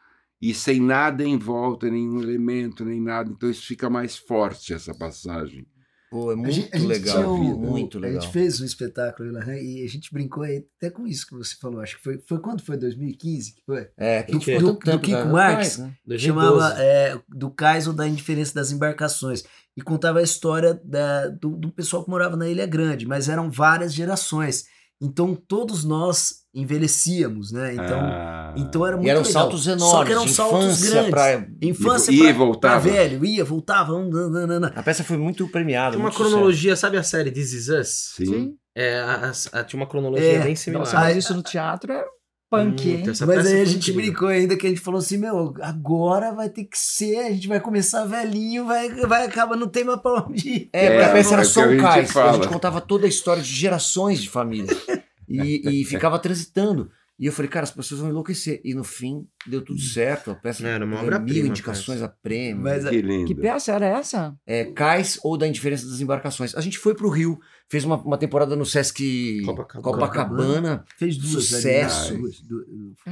Speaker 4: e sem nada em volta, nenhum elemento, nem nada. Então isso fica mais forte, essa passagem.
Speaker 2: Pô, é
Speaker 5: A
Speaker 2: muito
Speaker 5: gente, a gente
Speaker 2: legal,
Speaker 5: um-
Speaker 2: muito legal.
Speaker 5: A gente fez um espetáculo né, e a gente brincou aí até com isso que você falou. Acho que foi, foi quando foi? 2015? Que foi?
Speaker 2: É, que
Speaker 1: Do
Speaker 2: tanto
Speaker 5: Do- do Kiko
Speaker 2: atrás,
Speaker 5: Marques?
Speaker 2: né?
Speaker 1: 2012.
Speaker 5: Chamava é, do cais ou da indiferença das embarcações. E contava a história da, do, do pessoal que morava na Ilha Grande, mas eram várias gerações. Então todos nós envelhecíamos, né? Então,
Speaker 4: Ah.
Speaker 5: então era muito
Speaker 2: E eram
Speaker 5: legal.
Speaker 2: saltos
Speaker 5: Só
Speaker 2: enormes,
Speaker 5: que eram saltos grandes.
Speaker 2: pra...
Speaker 5: Infância
Speaker 4: Ia e
Speaker 5: pra,
Speaker 4: voltava.
Speaker 5: pra velho, ia, voltava. nananana.
Speaker 2: A peça foi muito premiada.
Speaker 1: Tinha uma
Speaker 2: muito sucesso.
Speaker 1: cronologia, sabe a série This Is Us?
Speaker 4: Sim.
Speaker 1: É, a- a- a- tinha uma cronologia
Speaker 5: É,
Speaker 1: bem similar.
Speaker 3: Nossa, mas isso no teatro é punk, hein?
Speaker 1: Puta, essa
Speaker 5: Mas aí a gente
Speaker 1: incrível.
Speaker 5: brincou ainda que a gente falou assim, meu, agora vai ter que ser, a gente vai começar velhinho, vai, vai acabar no tema pra onde ir.
Speaker 2: É,
Speaker 4: É,
Speaker 2: porque a peça era
Speaker 4: é o
Speaker 2: só um
Speaker 4: gente
Speaker 2: cais. A gente contava toda a história de gerações de famílias. E, e ficava transitando. E eu falei, cara, as pessoas vão enlouquecer. E no fim, deu tudo certo. A peça
Speaker 1: Era uma
Speaker 2: ganhou
Speaker 1: obra-prima,
Speaker 2: mil indicações a prêmio.
Speaker 5: Mas
Speaker 4: Que lindo.
Speaker 3: Que peça era essa?
Speaker 2: É, cais ou da indiferença das embarcações. A gente foi pro Rio, fez uma, uma temporada no Sesc
Speaker 1: Copacabana.
Speaker 2: Copacabana.
Speaker 5: Fez duas
Speaker 2: Sucesso.
Speaker 5: ali, né? Duas, duas,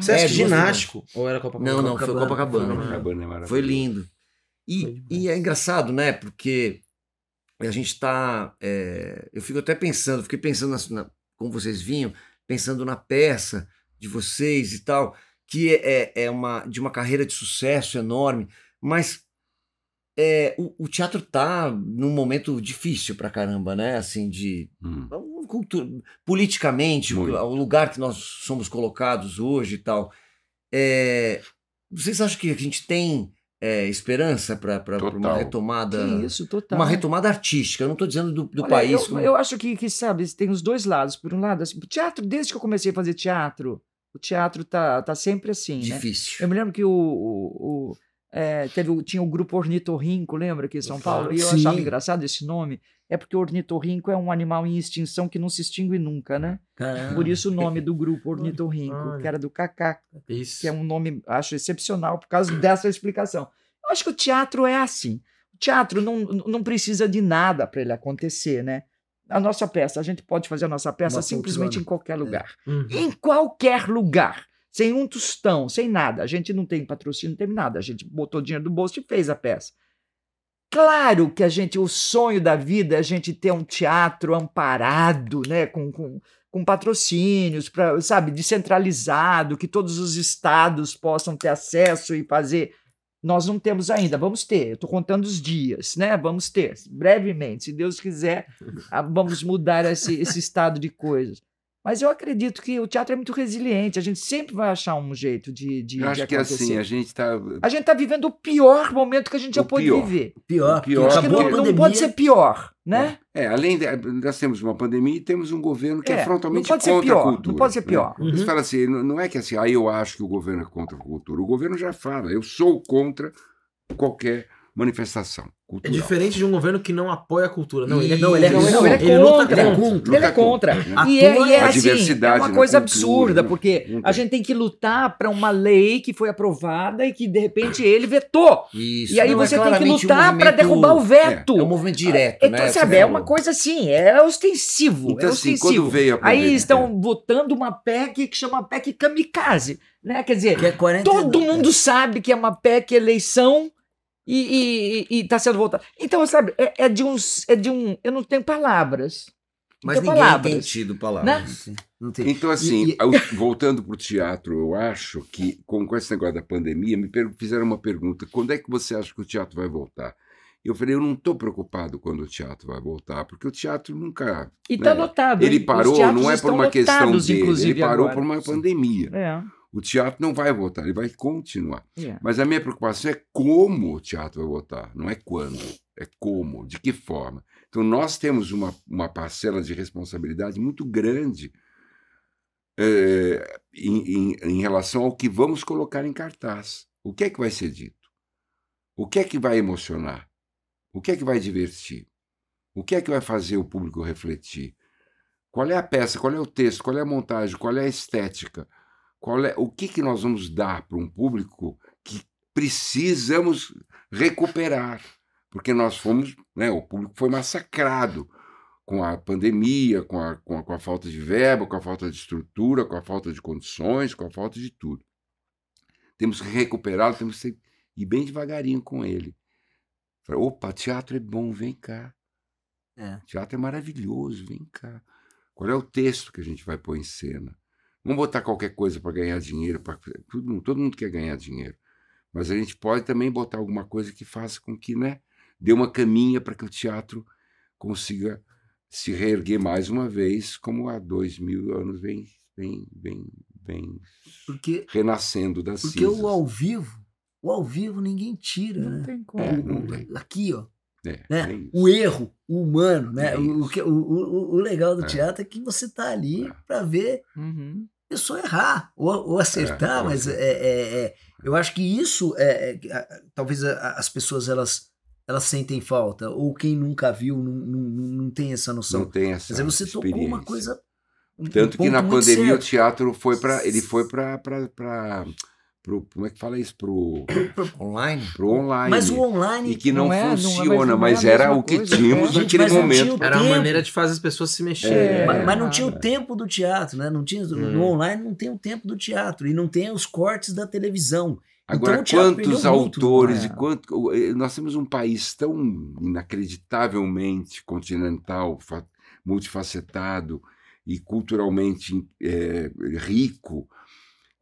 Speaker 1: Sesc
Speaker 2: É, duas
Speaker 1: ginástico? Ou era Copacabana?
Speaker 2: Não, não, foi
Speaker 5: Copacabana.
Speaker 2: Copacabana.
Speaker 4: É.
Speaker 2: Foi lindo.
Speaker 1: Foi
Speaker 2: E,
Speaker 1: demais.
Speaker 2: e é engraçado, né? Porque a gente tá. é, eu fico até pensando, fiquei pensando na, como vocês vinham, pensando na peça de vocês e tal, que é, é uma de uma carreira de sucesso enorme, mas é, o, o teatro tá num momento difícil pra caramba, né? Assim, de
Speaker 4: Hum.
Speaker 2: um cultu- politicamente,
Speaker 4: Muito.
Speaker 2: o lugar que nós somos colocados hoje e tal. É, vocês acham que a gente tem é, esperança para uma retomada?
Speaker 3: Que isso, total.
Speaker 2: Uma retomada artística, eu não estou dizendo do, do
Speaker 3: Olha,
Speaker 2: país.
Speaker 3: Eu,
Speaker 2: como-
Speaker 3: eu acho que, que, sabe, tem os dois lados. Por um lado, assim, o teatro, desde que eu comecei a fazer teatro, o teatro tá, tá sempre assim, né?
Speaker 2: difícil.
Speaker 3: Eu me lembro que o, o- o, é, teve, tinha o grupo Ornitorrinco, lembra aqui em São Paulo? E eu
Speaker 5: Sim.
Speaker 3: achava engraçado esse nome. É porque o ornitorrinco é um animal em extinção que não se extingue nunca, né?
Speaker 5: Caramba.
Speaker 3: Por isso o nome do grupo ornitorrinco,
Speaker 1: Olha.
Speaker 3: que era do Cacá,
Speaker 1: Isso.
Speaker 3: que é um nome, acho, excepcional por causa dessa explicação. Eu acho que o teatro é assim. O teatro não, não precisa de nada para ele acontecer, né? A nossa peça, a gente pode fazer a nossa peça
Speaker 5: Uma
Speaker 3: simplesmente em qualquer lugar.
Speaker 1: Uhum.
Speaker 3: Em qualquer lugar. Sem um tostão, sem nada. A gente não tem patrocínio, não tem nada. A gente botou dinheiro do bolso e fez a peça. Claro que a gente, o sonho da vida é a gente ter um teatro amparado, né, com, com, com patrocínios, pra, sabe, descentralizado, que todos os estados possam ter acesso e fazer. Nós não temos ainda, vamos ter. Estou contando os dias, né? Vamos ter, brevemente, se Deus quiser, vamos mudar esse, esse estado de coisas. Mas eu acredito que o teatro é muito resiliente, a gente sempre vai achar um jeito de, de,
Speaker 4: Eu
Speaker 3: de
Speaker 4: acho que
Speaker 3: acontecer.
Speaker 4: assim, a gente está.
Speaker 3: A gente está vivendo o pior momento que a gente já
Speaker 4: O
Speaker 3: pôde
Speaker 4: pior.
Speaker 3: viver.
Speaker 5: Pior,
Speaker 4: Pior,
Speaker 3: Acho que não, não pode ser pior, né?
Speaker 4: É, além de, nós temos uma pandemia e temos um governo que é,
Speaker 3: É,
Speaker 4: frontalmente
Speaker 3: não pode ser
Speaker 4: contra
Speaker 3: pior,
Speaker 4: a cultura.
Speaker 3: não pode ser
Speaker 4: né?
Speaker 3: pior.
Speaker 1: Uhum.
Speaker 4: Você fala assim, não não é que assim, ah, eu acho que o governo é contra a cultura. O governo já fala, eu sou contra qualquer manifestação
Speaker 1: É
Speaker 4: cultural.
Speaker 1: diferente de um governo que não apoia a cultura. Não, ele é,
Speaker 5: Não, ele é
Speaker 1: não,
Speaker 3: Ele é
Speaker 1: ele
Speaker 3: contra.
Speaker 1: contra.
Speaker 5: contra.
Speaker 3: Ele é contra.
Speaker 4: né?
Speaker 3: E é, e é
Speaker 4: A
Speaker 3: assim, é uma coisa
Speaker 4: cultura,
Speaker 3: absurda,
Speaker 4: né?
Speaker 3: porque a gente tem que lutar para uma lei que foi aprovada e que de repente ele vetou.
Speaker 2: Isso.
Speaker 3: E aí
Speaker 2: Não, é
Speaker 3: você tem que
Speaker 2: claramente um
Speaker 3: lutar para derrubar o veto.
Speaker 2: É um movimento direto,
Speaker 3: Então,
Speaker 2: né?
Speaker 3: sabe,
Speaker 2: Você
Speaker 3: é uma coisa assim, é ostensivo.
Speaker 4: Então,
Speaker 3: é
Speaker 4: assim,
Speaker 3: ostensivo.
Speaker 4: quando veio a
Speaker 3: Aí estão votando uma PEC que chama PEC kamikaze. Né? Quer dizer,
Speaker 5: Que é 40
Speaker 3: todo mundo sabe que é uma PEC eleição e está sendo votada. Então, sabe, é, é de uns. É de um. Eu não tenho palavras.
Speaker 2: Mas
Speaker 3: tenho
Speaker 2: ninguém
Speaker 3: palavras.
Speaker 2: tem tido palavras.
Speaker 5: Tem.
Speaker 4: Então, assim,
Speaker 5: E- e-
Speaker 4: voltando para o teatro, eu acho que, com, com esse negócio da pandemia, me fizeram uma pergunta: quando é que você acha que o teatro vai voltar? Eu falei, eu não estou preocupado quando o teatro vai voltar, porque o teatro nunca.
Speaker 3: E está
Speaker 4: né?
Speaker 3: lotado.
Speaker 4: Ele parou, não é por uma questão dele, ele parou
Speaker 3: agora.
Speaker 4: por uma pandemia.
Speaker 3: É,
Speaker 4: O teatro não vai voltar, ele vai continuar.
Speaker 3: é.
Speaker 4: Mas a minha preocupação é como o teatro vai voltar, não é quando, é como, de que forma. Então nós temos uma, uma parcela de responsabilidade muito grande eh, em, em- em relação ao que vamos colocar em cartaz. O que é que vai ser dito? O que é que vai emocionar? O que é que vai divertir? O que é que vai fazer o público refletir? Qual é a peça? Qual é o texto? Qual é a montagem? Qual é a estética? Qual é o que, que nós vamos dar para um público que precisamos recuperar, porque nós fomos, né, o público foi massacrado com a pandemia, com a, com, a, com a falta de verba, com a falta de estrutura, com a falta de condições, com a falta de tudo. Temos que recuperá-lo, temos que ir bem devagarinho com ele. Falei, Opa, teatro é bom, vem cá.
Speaker 5: É.
Speaker 4: Teatro é maravilhoso, vem cá. Qual é o texto que a gente vai pôr em cena? Vamos botar qualquer coisa para ganhar dinheiro. Pra, todo, mundo, todo mundo quer ganhar dinheiro. Mas a gente pode também botar alguma coisa que faça com que né, dê uma caminha para que o teatro consiga se reerguer mais uma vez, como há dois mil anos vem, vem, vem, vem
Speaker 5: Porque,
Speaker 4: renascendo das
Speaker 5: porque
Speaker 4: cinzas.
Speaker 5: o ao vivo, o ao vivo ninguém tira,
Speaker 3: Não
Speaker 5: né?
Speaker 3: tem como.
Speaker 4: É, não tem.
Speaker 5: aqui, ó.
Speaker 4: É,
Speaker 5: né?
Speaker 4: é
Speaker 5: o erro, o humano, né?
Speaker 4: É
Speaker 5: o, o, o, o legal do
Speaker 4: É.
Speaker 5: teatro é que você tá ali
Speaker 4: É.
Speaker 5: para ver
Speaker 3: Uhum.
Speaker 5: Pessoa errar ou, ou acertar,
Speaker 4: É,
Speaker 5: mas é, é- é- eu acho que isso é, é- talvez as pessoas elas elas sentem falta ou quem nunca viu não, não, não tem essa noção.
Speaker 4: Não tem essa
Speaker 5: Mas aí você tocou uma coisa um- um
Speaker 4: Tanto que na pandemia o
Speaker 5: certo.
Speaker 4: teatro foi para ele foi para para como é que fala isso pro
Speaker 2: Online?
Speaker 4: pro online.
Speaker 5: Mas o online
Speaker 4: e que não,
Speaker 3: Não é, é, mas
Speaker 4: funciona,
Speaker 3: não é
Speaker 4: mas
Speaker 3: a
Speaker 4: era o que
Speaker 3: coisa,
Speaker 4: tínhamos
Speaker 3: é.
Speaker 5: Gente,
Speaker 4: naquele
Speaker 5: mas
Speaker 4: momento.
Speaker 1: Era uma maneira de fazer as pessoas se mexerem.
Speaker 3: É.
Speaker 5: Mas, mas não tinha o tempo do teatro, né? Não tinha,
Speaker 1: Hum.
Speaker 5: No online não tem o tempo do teatro e não tem os cortes da televisão.
Speaker 4: Agora,
Speaker 5: Então, o teatro
Speaker 4: quantos
Speaker 5: perdeu muito,
Speaker 4: autores
Speaker 3: não é?
Speaker 4: e quanto eh, nós temos um país tão inacreditavelmente continental, fa- multifacetado e culturalmente eh, rico.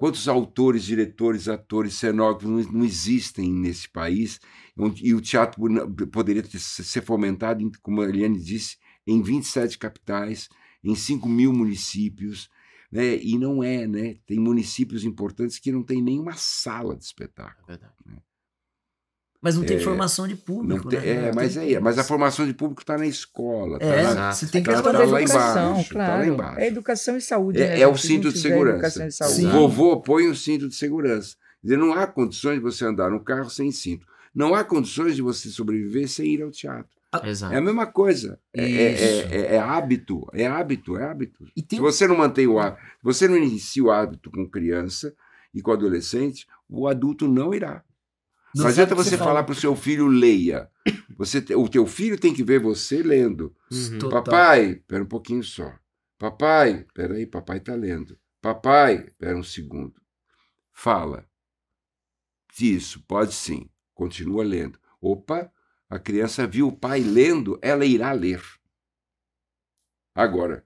Speaker 4: Quantos autores, diretores, atores, cenógrafos não, existem nesse país? Onde- e o teatro poderia ter- ser fomentado, como a Eliane disse, em 27 capitais, em 5 mil municípios né? E não é, né? Tem municípios importantes que não tem nenhuma sala de espetáculo.
Speaker 1: É verdade.
Speaker 5: Mas não tem
Speaker 4: É,
Speaker 5: formação de
Speaker 4: Não
Speaker 5: público,
Speaker 4: tem-
Speaker 5: né?
Speaker 4: é,
Speaker 5: Não
Speaker 4: mas
Speaker 5: tem-
Speaker 4: é, mas a formação de público está na escola, tá
Speaker 5: É,
Speaker 4: na-
Speaker 5: você tem que
Speaker 4: tá- tá
Speaker 3: da
Speaker 4: lá
Speaker 3: educação,
Speaker 4: embaixo, tá lá
Speaker 3: claro.
Speaker 4: embaixo.
Speaker 3: É educação e saúde. né,
Speaker 4: É, é o cinto de segurança.
Speaker 3: Educação
Speaker 4: O
Speaker 3: saúde.
Speaker 5: Sim.
Speaker 4: vovô põe o cinto de segurança. Dizer, não há condições de você andar no carro sem cinto. Não há condições de você sobreviver sem ir ao teatro.
Speaker 1: Exato.
Speaker 4: É a mesma coisa. É, é- é- é- é hábito. É hábito, é hábito.
Speaker 5: E tem
Speaker 4: Se você não mantém o hábito, se você não inicia o hábito com criança e com adolescente, o adulto não irá. Não,
Speaker 5: Não
Speaker 4: adianta você
Speaker 5: você
Speaker 4: falar
Speaker 5: fala.
Speaker 4: para o seu filho leia. Você, te- o teu filho tem que ver você lendo.
Speaker 1: Uhum.
Speaker 4: Papai, espera um pouquinho só. Papai, espera aí, papai está lendo. Papai, espera um segundo. Fala. Isso, pode sim. Continua lendo. Opa, a criança viu o pai lendo, ela irá ler. Agora,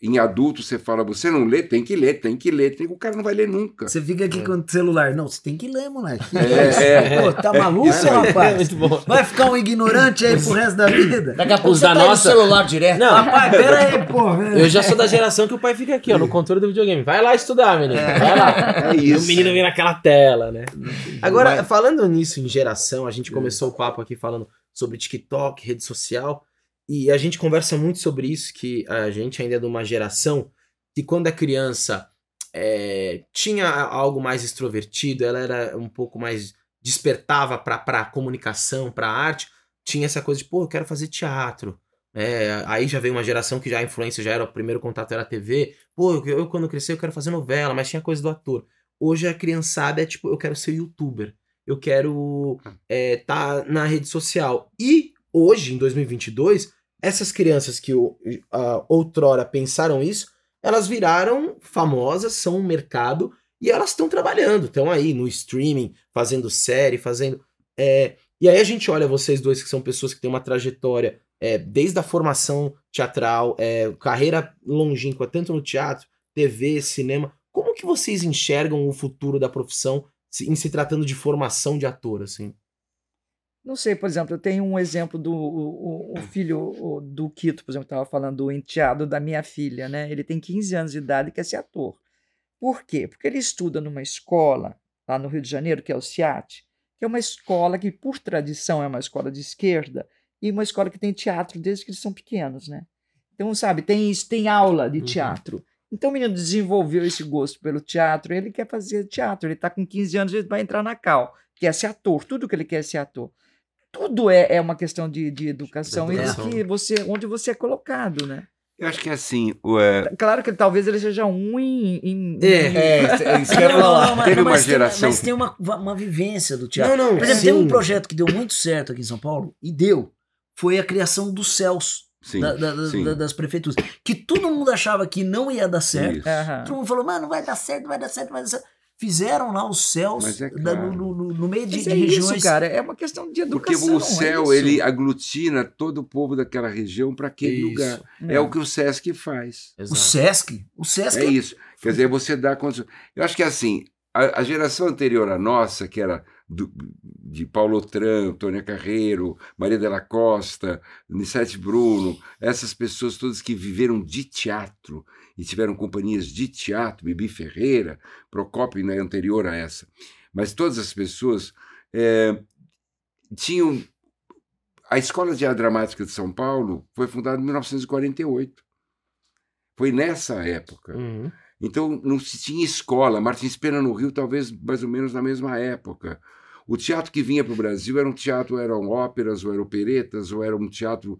Speaker 4: em adulto você fala, você não lê, tem que ler, tem que ler, tem... o cara não vai ler nunca.
Speaker 5: Você fica aqui com o celular. Não, você tem que ler, moleque.
Speaker 4: É, é.
Speaker 5: Pô, tá maluco,
Speaker 1: Isso aí.
Speaker 5: rapaz?
Speaker 1: Muito bom.
Speaker 5: Vai ficar um ignorante aí pro resto da vida?
Speaker 2: Daqui a pouco você
Speaker 1: da
Speaker 2: tá no
Speaker 1: nossa-
Speaker 2: celular direto.
Speaker 1: Não,
Speaker 5: Rapaz, pera aí, pô.
Speaker 1: eu já sou da geração que o pai fica aqui, ó, no controle do videogame. Vai lá estudar, menino. Vai lá.
Speaker 4: É
Speaker 1: E o
Speaker 4: isso.
Speaker 1: menino vem naquela tela, né? Agora, falando nisso em geração, a gente começou o papo aqui falando sobre TikTok, rede social, e a gente conversa muito sobre isso, que a gente ainda é de uma geração que quando é criança é, tinha algo mais extrovertido, ela era um pouco mais despertava para a comunicação, para a arte, tinha essa coisa de, pô, eu quero fazer teatro. É, aí já veio uma geração que já a influência já era o primeiro contato era a TV. Pô, eu, eu quando crescer eu quero fazer novela, mas tinha coisa do ator. Hoje a criançada é tipo, eu quero ser youtuber. Eu quero é, tá na rede social. E hoje, em 2022, essas crianças que ah, outrora pensaram isso, elas viraram famosas, são um mercado e elas estão trabalhando, estão aí no streaming, fazendo série, fazendo. é, e aí a gente olha vocês dois que são pessoas que têm uma trajetória é, desde a formação teatral, é, carreira longínqua, tanto no teatro, TV, cinema. Como que vocês enxergam o futuro da profissão em se tratando de formação de ator, assim?
Speaker 3: Não sei, por exemplo, eu tenho um exemplo do o, o- filho o- do Quito, por exemplo, estava falando do enteado da minha filha, né? Ele tem 15 anos de idade e quer ser ator. Por quê? Porque ele estuda numa escola lá no Rio de Janeiro, que é o CIAT, que é uma escola que, por tradição, é uma escola de esquerda e uma escola que tem teatro desde que eles são pequenos, né? Então, sabe, tem tem aula de
Speaker 1: Uhum.
Speaker 3: teatro. Então o menino desenvolveu esse gosto pelo teatro, ele quer fazer teatro, ele está com 15 anos, ele vai entrar na Cal, quer ser ator, tudo que ele quer é ser ator. Tudo é, é uma questão de, de educação e
Speaker 1: Educação.
Speaker 3: de que você, onde você é colocado, né?
Speaker 4: Eu acho que é assim, o, é,
Speaker 3: Claro que talvez ele seja um em. em-
Speaker 1: É.
Speaker 2: É, isso que eu ia falar.
Speaker 5: não, mas-
Speaker 4: Teve uma
Speaker 5: mas tem-
Speaker 4: geração-
Speaker 5: Mas tem uma, uma vivência do teatro.
Speaker 1: Não, não,
Speaker 5: Por exemplo, tem um
Speaker 1: sim.
Speaker 5: projeto que deu muito certo aqui em São Paulo, e deu. Foi a criação dos céus
Speaker 4: sim,
Speaker 5: da- da-
Speaker 4: sim.
Speaker 5: da- das prefeituras. Que todo mundo achava que não ia dar certo.
Speaker 4: Isso.
Speaker 5: Todo mundo falou, mano, não vai dar certo, vai dar certo, vai dar certo. Fizeram lá os céus
Speaker 4: é claro.
Speaker 5: no, no- no meio de,
Speaker 3: Mas
Speaker 5: de
Speaker 3: é
Speaker 5: regiões.
Speaker 3: isso, cara. É uma questão de
Speaker 4: Porque
Speaker 3: educação.
Speaker 4: o céu,
Speaker 3: é
Speaker 4: ele aglutina todo o povo daquela região para aquele
Speaker 1: Isso.
Speaker 4: lugar. É. o que o Sesc faz.
Speaker 5: O
Speaker 1: Exato.
Speaker 5: Sesc. O Sesc
Speaker 4: É isso. Quer dizer, você dá condições. Eu acho que assim, a, a geração anterior à nossa, que era do- de Paulo Tran, Tônia Carreiro, Maria della Costa, Nissete Bruno, essas pessoas todas que viveram de teatro e tiveram companhias de teatro, Bibi Ferreira, Procópio né, anterior a essa. Mas todas as pessoas eh, tinham. A Escola de Arte Dramática de São Paulo foi fundada em 1948. Foi nessa época.
Speaker 1: Uhum.
Speaker 4: Então não se tinha escola. Martins Pena no Rio, talvez mais ou menos na mesma época. O teatro que vinha para o Brasil era um teatro, eram óperas, ou eram operetas, ou era um teatro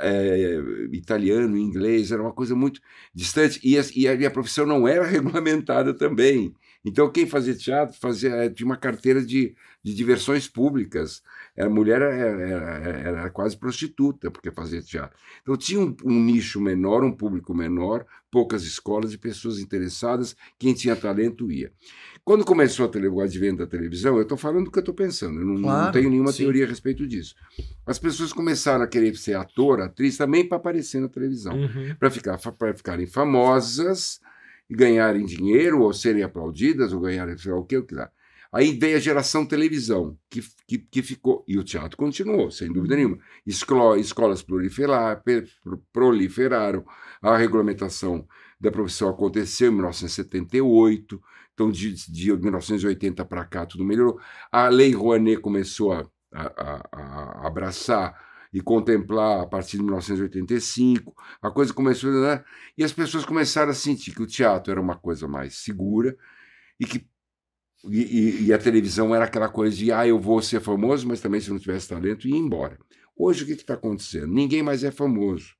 Speaker 4: eh, italiano, inglês, era uma coisa muito distante. E a, e a- e a profissão não era regulamentada também. Então quem fazia teatro fazia, eh, tinha uma carteira de, de diversões públicas. A mulher era, era- era quase prostituta porque fazia teatro. Então tinha um, um nicho menor, um público menor, poucas escolas e pessoas interessadas. Quem tinha talento ia. Quando começou a tele- o advento da televisão, eu estou falando do que eu estou pensando, eu não, não
Speaker 5: Claro,
Speaker 4: tenho nenhuma
Speaker 1: sim.
Speaker 4: teoria a respeito disso. As pessoas começaram a querer ser ator, atriz, também para aparecer na televisão,
Speaker 1: Uhum.
Speaker 4: para ficar, pra ficarem famosas e ganharem dinheiro, ou serem aplaudidas, ou ganharem sei lá o que, o que lá. Aí veio a geração televisão, que, que, que ficou, e o teatro continuou, sem dúvida nenhuma. Escola, escolas proliferar, pe- pro- proliferaram, a regulamentação da profissão aconteceu em 1978, então de, de 1980 para cá tudo melhorou. A Lei Rouanet começou a, a, a- abraçar e contemplar a partir de 1985, a coisa começou a... Né? E as pessoas começaram a sentir que o teatro era uma coisa mais segura e que e- e a televisão era aquela coisa de, ah, eu vou ser famoso, mas também se não tivesse talento, ia embora. Hoje o que está acontecendo? Ninguém mais é famoso.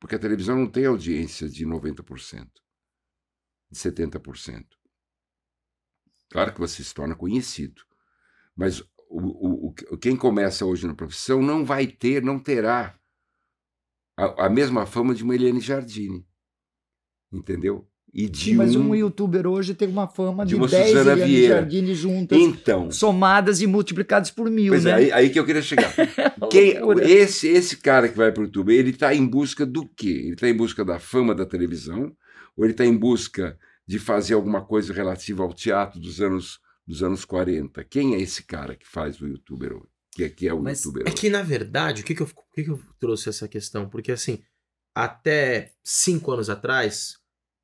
Speaker 4: Porque a televisão não tem audiência de 90%, de 70%. Claro que você se torna conhecido, mas o, o, o- quem começa hoje na profissão não vai ter, não terá a, a mesma fama de uma Eliane Jardine. Entendeu? E de
Speaker 3: Sim, mas
Speaker 4: um...
Speaker 3: um youtuber hoje tem uma fama
Speaker 4: de
Speaker 3: de,
Speaker 4: uma
Speaker 3: 10
Speaker 4: Suzana
Speaker 3: Eliane
Speaker 4: Vieira.
Speaker 3: Jardine juntas,
Speaker 4: Então,
Speaker 3: somadas e multiplicadas por mil,
Speaker 4: pois é,
Speaker 3: né?
Speaker 4: aí, aí que eu queria chegar.
Speaker 3: Uma
Speaker 4: Quem, esse, esse cara que vai para o YouTube, ele está em busca do quê? Ele está em busca da fama da televisão? Ou ele está em busca de fazer alguma coisa relativa ao teatro dos anos, dos anos 40? Quem é esse cara que faz o youtuber hoje? Que é, que é o
Speaker 5: Mas
Speaker 4: youtuber
Speaker 1: É
Speaker 4: hoje?
Speaker 1: que, na verdade, o que, que, eu, que, que eu trouxe essa questão? Porque, assim, até cinco anos atrás,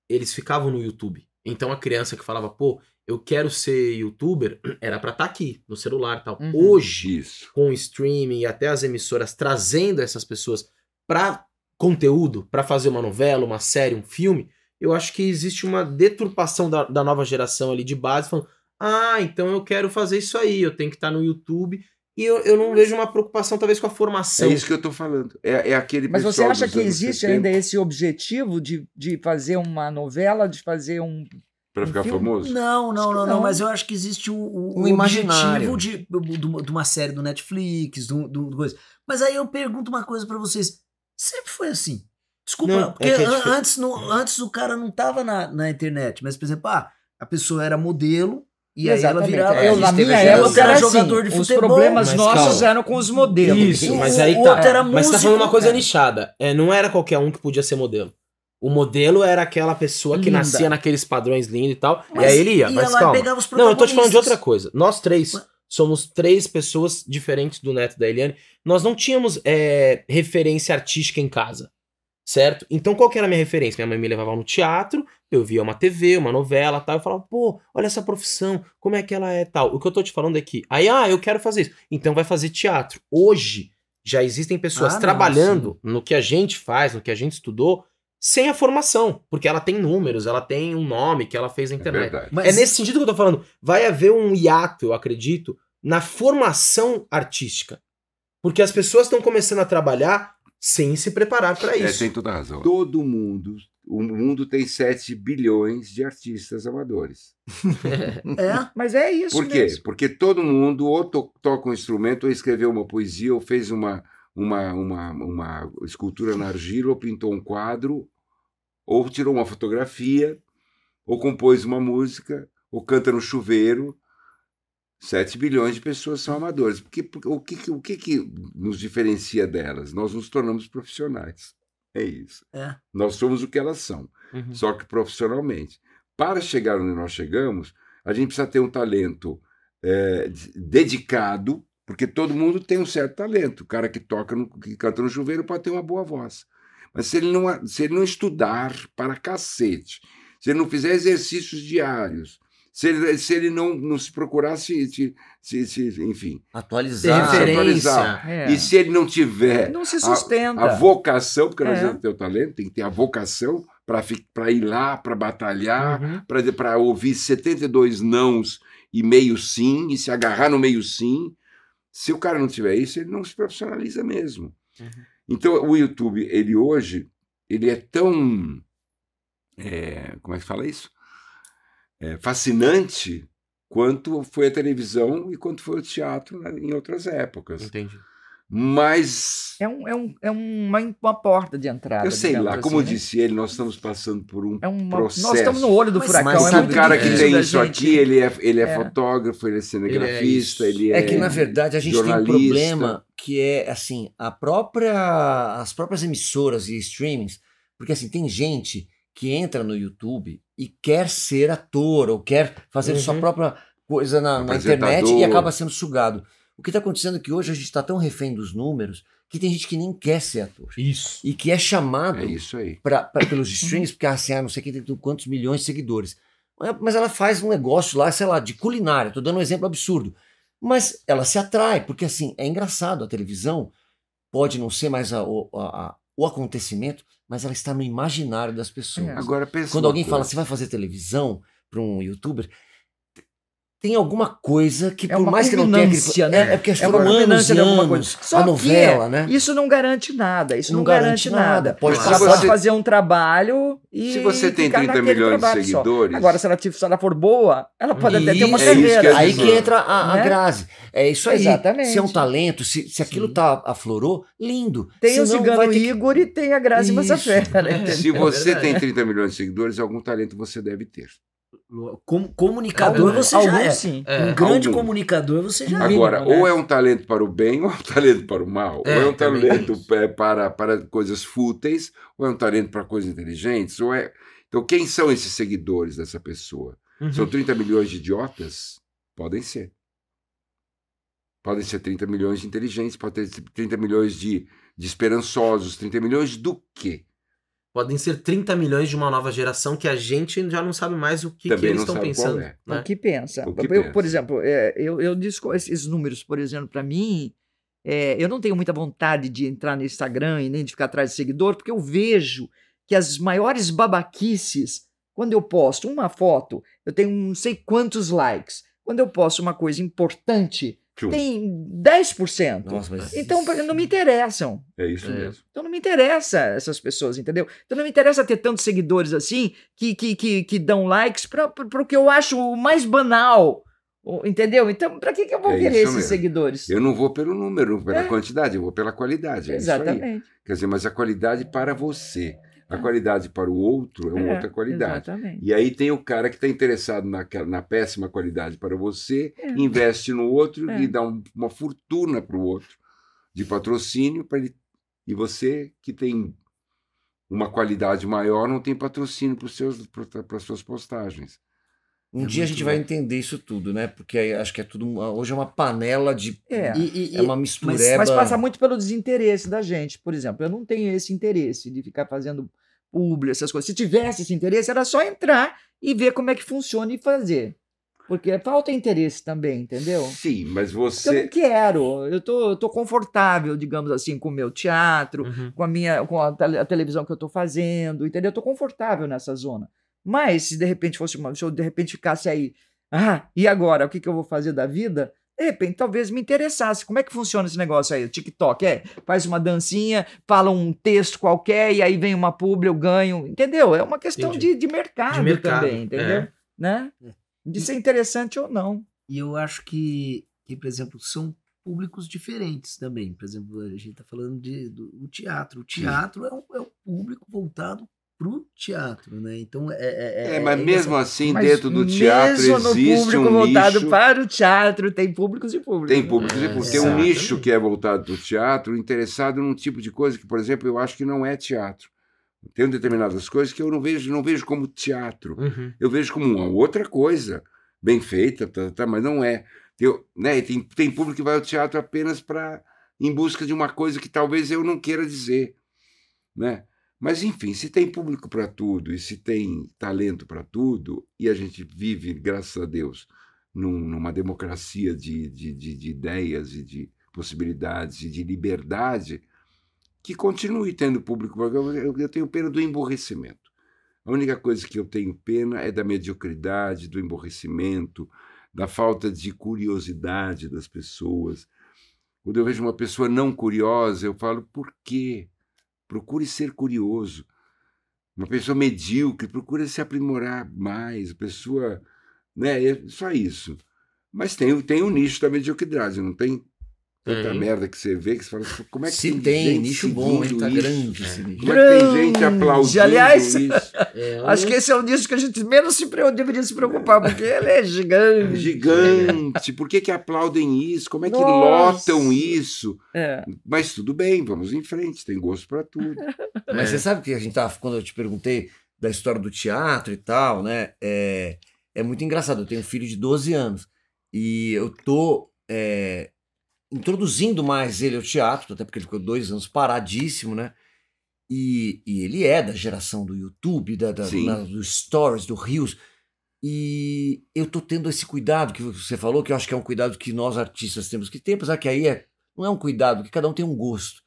Speaker 1: eles ficavam no YouTube. Então, a criança que falava, pô, eu quero ser youtuber, era pra estar aqui, no celular e tal.
Speaker 3: Uhum.
Speaker 1: Hoje,
Speaker 4: Isso.
Speaker 1: com o streaming e até as emissoras trazendo essas pessoas pra conteúdo, pra fazer uma novela, uma série, um filme, eu acho que existe uma deturpação da, da nova geração ali de base, falando, ah, então eu quero fazer isso aí, eu tenho que estar no YouTube. E eu, eu não vejo uma preocupação, talvez, com a formação.
Speaker 4: É isso que eu estou falando. É, é aquele
Speaker 3: Mas você acha que existe
Speaker 4: 70
Speaker 3: ainda esse objetivo de, de fazer uma novela, de fazer um.
Speaker 4: Para ficar
Speaker 3: um filme?
Speaker 4: famoso?
Speaker 5: Não, não, não, não, mas eu acho que existe o, o,
Speaker 2: Um
Speaker 5: o
Speaker 2: imaginário.
Speaker 5: objetivo de, de, uma- de uma série do Netflix, do, do, do coisa. Mas aí eu pergunto uma coisa pra vocês. Sempre foi assim. Desculpa,
Speaker 1: Não,
Speaker 5: porque
Speaker 1: é que é difer-
Speaker 5: antes, no, antes o cara não tava na, na internet, mas, por exemplo, ah, a pessoa era modelo e aí ela
Speaker 3: Exatamente.
Speaker 5: virava.
Speaker 2: É, a
Speaker 3: eu, na minha época era assim,
Speaker 5: jogador de
Speaker 3: Os
Speaker 5: futebol,
Speaker 3: problemas
Speaker 1: mas
Speaker 3: nossos
Speaker 1: calma.
Speaker 3: eram com os modelos.
Speaker 1: Isso, mas aí tá.
Speaker 5: outro era
Speaker 1: mas você tá
Speaker 5: músico,
Speaker 1: falando uma coisa
Speaker 5: cara.
Speaker 1: nichada. É, não era qualquer um que podia ser modelo. O modelo era aquela pessoa que
Speaker 3: Linda.
Speaker 1: nascia naqueles padrões lindos e tal.
Speaker 5: Mas
Speaker 1: e aí ele ia,
Speaker 5: ia
Speaker 1: mas
Speaker 5: lá e
Speaker 1: calma.
Speaker 5: pegava os
Speaker 1: Não, eu tô te falando de outra coisa. Nós três
Speaker 5: Mas-
Speaker 1: somos três pessoas diferentes do neto da Eliane. Nós não tínhamos é, referência artística em casa. Certo? Então qual que era a minha referência? Minha mãe me levava no teatro, eu via uma TV, uma novela tal. Eu falava, pô, olha essa profissão, como é que ela é tal. O que eu tô te falando é que, aí, ah, eu quero fazer isso. Então vai fazer teatro. Hoje já existem pessoas
Speaker 5: Ah, não,
Speaker 1: trabalhando no que a gente faz, no que a gente estudou, sem a formação. Porque ela tem números, ela tem um nome que ela fez na
Speaker 4: É
Speaker 1: internet.
Speaker 4: verdade.
Speaker 5: Mas
Speaker 1: É nesse sentido que eu tô falando. Vai haver um hiato, eu acredito, na formação artística. Porque as pessoas estão começando a trabalhar sem se preparar para
Speaker 4: É,
Speaker 1: isso.
Speaker 4: tem toda a razão. Todo mundo, o mundo tem 7 bilhões de artistas amadores.
Speaker 5: É.
Speaker 3: Mas é isso
Speaker 4: Por quê?
Speaker 3: mesmo.
Speaker 4: Porque todo mundo ou to- toca um instrumento, ou escreveu uma poesia, ou fez uma, uma, uma, uma escultura na argila, ou pintou um quadro, ou tirou uma fotografia, ou compôs uma música, ou canta no chuveiro. 7 bilhões de pessoas são amadores. Porque, porque- o, que, o que, que nos diferencia delas? Nós nos tornamos profissionais. É isso.
Speaker 5: É.
Speaker 4: Nós somos o que elas são
Speaker 1: Uhum.
Speaker 4: só que profissionalmente. Para chegar onde nós chegamos, a gente precisa ter um talento é, de- dedicado, porque todo mundo tem um certo talento. O cara que toca, no, que canta no chuveiro pode ter uma boa voz. Mas se ele não, se ele não estudar para cacete, se ele não fizer exercícios diários, se ele, se ele não, não se procurar se, se, se- se- enfim,
Speaker 2: Atualizar.
Speaker 1: referência.
Speaker 4: atualizar.
Speaker 3: É.
Speaker 4: e se ele não tiver
Speaker 3: Não se sustenta.
Speaker 4: a vocação, porque não
Speaker 3: É.
Speaker 4: adianta ter o talento, tem que ter a vocação para ir lá, para batalhar,
Speaker 1: Uhum.
Speaker 4: para ouvir 72 nãos e meio sim, e se agarrar no meio sim. Se o cara não tiver isso, ele não se profissionaliza mesmo.
Speaker 1: Uhum.
Speaker 4: Então, o YouTube, ele hoje, ele é tão. é, como é que fala isso? É, fascinante quanto foi a televisão e quanto foi o teatro né, em outras épocas.
Speaker 1: Entendi.
Speaker 4: Mas.
Speaker 3: É, um, é, um, é uma, uma porta de entrada.
Speaker 4: Eu sei lá,
Speaker 3: assim,
Speaker 4: como
Speaker 3: né?
Speaker 4: disse ele, nós estamos passando por um
Speaker 3: É uma,
Speaker 4: processo.
Speaker 3: nós estamos no olho do
Speaker 2: Mas-
Speaker 3: furacão.
Speaker 2: mas
Speaker 3: é
Speaker 2: sabe
Speaker 4: o cara que tem isso
Speaker 3: gente-
Speaker 4: aqui, ele é, ele é,
Speaker 3: É.
Speaker 4: fotógrafo, ele é cinegrafista,
Speaker 1: isso.
Speaker 4: ele é.
Speaker 2: É que, na verdade, a gente tem um
Speaker 4: jornalista.
Speaker 2: problema que é, assim, a própria, as próprias emissoras e streamings, porque, assim, tem gente que entra no YouTube e quer ser ator ou quer fazer
Speaker 1: Uhum.
Speaker 2: sua própria coisa na, na internet e acaba sendo sugado. O que está acontecendo é que hoje a gente está tão refém dos números que tem gente que nem quer ser ator
Speaker 1: Isso.
Speaker 2: e que é chamado
Speaker 4: É isso aí.
Speaker 2: pra, pra- pelos streams, porque assim, ah, não sei quem tem quantos milhões de seguidores. Mas- ela faz um negócio lá, sei lá, de culinária. Tô dando um exemplo absurdo. Mas ela se atrai, porque assim, é engraçado. A televisão pode não ser mais a- a- a- o acontecimento, mas ela está no imaginário das pessoas.
Speaker 3: É.
Speaker 4: Agora pensa.
Speaker 2: Quando alguém fala,
Speaker 4: coisa.
Speaker 2: você vai fazer televisão para um youtuber, tem alguma coisa que,
Speaker 3: É
Speaker 2: por mais que não tenha. aquele-
Speaker 3: culminância, né?
Speaker 2: É, é porque
Speaker 3: É
Speaker 2: foram
Speaker 3: uma
Speaker 2: anos e
Speaker 3: de alguma
Speaker 2: anos.
Speaker 3: coisa. Só
Speaker 2: a
Speaker 3: que
Speaker 2: novela, né?
Speaker 3: Isso não garante nada. Isso
Speaker 2: Não
Speaker 3: não,
Speaker 2: garante
Speaker 3: garante,
Speaker 2: nada.
Speaker 3: nada.
Speaker 2: Pode
Speaker 3: ela pode
Speaker 4: você-
Speaker 3: fazer um trabalho e.
Speaker 4: Se você tem
Speaker 3: ficar
Speaker 4: 30
Speaker 3: naquele
Speaker 4: milhões de
Speaker 3: trabalho só.
Speaker 4: seguidores.
Speaker 3: Agora, se ela, se ela for boa, ela pode até ter uma
Speaker 4: é isso que
Speaker 3: carreira.
Speaker 4: as
Speaker 2: Aí que entra a, a
Speaker 3: Né?
Speaker 2: Grazi. É isso aí.
Speaker 3: Exatamente.
Speaker 2: Se é um talento, se, se aquilo
Speaker 1: Sim.
Speaker 2: tá aflorou, lindo.
Speaker 3: Tem o
Speaker 2: Senão
Speaker 3: Cigano
Speaker 2: vai ter que-
Speaker 3: Igor e tem a Grazi. Massafera.
Speaker 1: É.
Speaker 3: entendeu?
Speaker 4: Se você
Speaker 1: verdade.
Speaker 4: tem 30 milhões de seguidores, algum talento você deve ter.
Speaker 5: Como comunicador
Speaker 1: Alguns-
Speaker 5: você já é.
Speaker 3: sim.
Speaker 1: É.
Speaker 5: Um grande
Speaker 4: Alguns.
Speaker 5: comunicador você já é.
Speaker 4: Agora,
Speaker 3: mínimo, né?
Speaker 4: ou é um talento para o bem, ou é um talento para o mal.
Speaker 1: É,
Speaker 4: ou é um talento é, para, para coisas fúteis, ou é um talento para coisas inteligentes. Ou é... Então, quem são esses seguidores dessa pessoa?
Speaker 1: Uhum.
Speaker 4: São 30 milhões de idiotas? Podem ser. Podem ser 30 milhões de inteligentes, podem ser 30 milhões de, de esperançosos, 30 milhões do quê?
Speaker 1: Podem ser 30 milhões de uma nova geração que a gente já não sabe mais o que, que eles estão pensando.
Speaker 4: é.
Speaker 1: né?
Speaker 3: O que pensa.
Speaker 4: O que
Speaker 3: eu,
Speaker 4: pensa.
Speaker 3: Por exemplo, é, eu, eu disco esses números, por exemplo, para mim, é, eu não tenho muita vontade de entrar no Instagram e nem de ficar atrás de seguidor, porque eu vejo que as maiores babaquices, quando eu posto uma foto, eu tenho não sei quantos likes. Quando eu posto uma coisa importante,
Speaker 4: Tchum.
Speaker 3: tem 10%.
Speaker 2: Nossa, mas
Speaker 3: Então, não me interessam.
Speaker 4: É isso
Speaker 1: É.
Speaker 4: mesmo.
Speaker 3: Então não me interessa essas pessoas, entendeu? Então não me interessa ter tantos seguidores assim que, que, que, que dão likes para o que eu acho o mais banal. Entendeu? Então, para que, que eu vou
Speaker 4: É
Speaker 3: querer esses
Speaker 4: mesmo.
Speaker 3: seguidores?
Speaker 4: Eu não vou pelo número, pela
Speaker 3: É.
Speaker 4: quantidade, eu vou pela qualidade. É Isso aí.
Speaker 3: Exatamente.
Speaker 4: Quer dizer, mas a qualidade para você. A qualidade para o outro é uma
Speaker 3: É,
Speaker 4: outra qualidade.
Speaker 3: Exatamente.
Speaker 4: E aí tem o cara que está interessado na, na péssima qualidade para você,
Speaker 3: É.
Speaker 4: investe no outro
Speaker 3: É.
Speaker 4: e dá um- uma fortuna para o outro de patrocínio para ele. E você que tem uma qualidade maior não tem patrocínio para as suas postagens.
Speaker 2: Um
Speaker 1: É
Speaker 2: dia a gente vai
Speaker 1: bom.
Speaker 2: entender isso tudo, né? Porque acho que é tudo. Hoje é uma panela de.
Speaker 3: É.
Speaker 5: E, e-
Speaker 2: É uma mistureba.
Speaker 3: Mas passa muito pelo desinteresse da gente. Por exemplo, eu não tenho esse interesse de ficar fazendo publi, essas coisas. Se tivesse esse interesse, era só entrar e ver como é que funciona e fazer. Porque falta interesse também, entendeu?
Speaker 4: Sim, mas
Speaker 3: Eu não
Speaker 4: você.
Speaker 3: quero. Eu tô, eu tô confortável, digamos assim, com o meu teatro,
Speaker 1: Uhum.
Speaker 3: com a minha com a, tele- a televisão que eu tô fazendo, entendeu? Eu tô confortável nessa zona. Mas se de repente fosse uma, se eu de repente ficasse aí, ah, e agora, o que, que eu vou fazer da vida? de repente, talvez me interessasse. Como é que funciona esse negócio aí? O TikTok é, faz uma dancinha, fala um texto qualquer e aí vem uma publi, eu ganho, entendeu? É uma questão de, de, mercado
Speaker 1: De mercado,
Speaker 3: também, entendeu?
Speaker 1: é.
Speaker 3: Né? De ser interessante ou não.
Speaker 5: E eu acho que, que, por exemplo, são públicos diferentes também. Por exemplo, a gente está falando de, do, do teatro. O teatro é um, é um público voltado para o teatro, né? Então é. É,
Speaker 4: É, mas mesmo assim,
Speaker 3: Mas
Speaker 4: dentro do teatro
Speaker 3: mesmo no
Speaker 4: existe
Speaker 3: público
Speaker 4: um
Speaker 3: voltado
Speaker 4: nicho.
Speaker 3: para o teatro, tem públicos e públicos.
Speaker 4: Tem
Speaker 3: né?
Speaker 4: público,
Speaker 1: É,
Speaker 4: porque tem um
Speaker 1: exatamente.
Speaker 4: nicho que é voltado para o teatro, interessado num tipo de coisa que, por exemplo, eu acho que não é teatro. Tem determinadas coisas que eu não vejo, não vejo como teatro.
Speaker 1: Uhum.
Speaker 4: Eu vejo como uma outra coisa, bem feita, tá, tá, mas não é. Tem, né, tem, tem público que vai ao teatro apenas para em busca de uma coisa que talvez eu não queira dizer, né? Mas enfim, se tem público para tudo e se tem talento para tudo e a gente vive, graças a Deus, num- numa democracia de, de, de, de ideias e de possibilidades e de liberdade, que continue tendo público. Eu, eu, eu tenho pena do emborrecimento. A única coisa que eu tenho pena é da mediocridade, do emborrecimento, da falta de curiosidade das pessoas. Quando eu vejo uma pessoa não curiosa, eu falo, por quê? Procure ser curioso. Uma pessoa medíocre, procure se aprimorar mais. Pessoa. Né? É só isso. Mas tem, tem o nicho da mediocridade, não tem tanta
Speaker 1: Tem.
Speaker 4: merda que você vê que você fala, como é que
Speaker 2: Se
Speaker 4: tem,
Speaker 2: tem, nicho bom, hein? Tá
Speaker 4: isso?
Speaker 2: grande esse nicho.
Speaker 4: Como é que tem gente
Speaker 3: Grande.
Speaker 4: aplaudindo
Speaker 3: Aliás,
Speaker 4: isso?
Speaker 1: É,
Speaker 3: Acho
Speaker 1: um-
Speaker 3: que esse é o nicho que a gente menos se deveria se preocupar, porque ele é gigante.
Speaker 4: Gigante. Por que, que aplaudem isso? Como é que
Speaker 3: Nossa.
Speaker 4: lotam isso?
Speaker 3: É.
Speaker 4: Mas tudo bem, vamos em frente, tem gosto para tudo.
Speaker 2: Mas
Speaker 1: É.
Speaker 2: você sabe que a gente tava, quando eu te perguntei da história do teatro e tal, né? É, é muito engraçado. Eu tenho um filho de 12 anos e eu tô é, introduzindo mais ele ao teatro, até porque ele ficou dois anos paradíssimo, né? E, e ele é da geração do YouTube, da, da, na- dos stories, do Rios. E eu tô tendo esse cuidado que você falou, que eu acho que é um cuidado que nós artistas temos que ter, apesar que aí é, não é um cuidado, que cada um tem um gosto.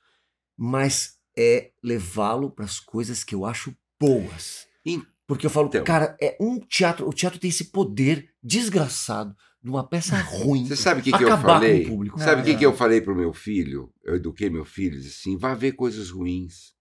Speaker 2: Mas é levá-lo para as coisas que eu acho boas.
Speaker 4: Então.
Speaker 2: Porque eu falo, cara, é um teatro, o teatro tem esse poder desgraçado de uma peça ruim.
Speaker 4: Você sabe o que, que eu falei?
Speaker 2: o público.
Speaker 4: Sabe o que,
Speaker 3: Ah,
Speaker 4: que eu falei pro meu filho? Eu eduquei meu filho, assim: vá ver coisas ruins.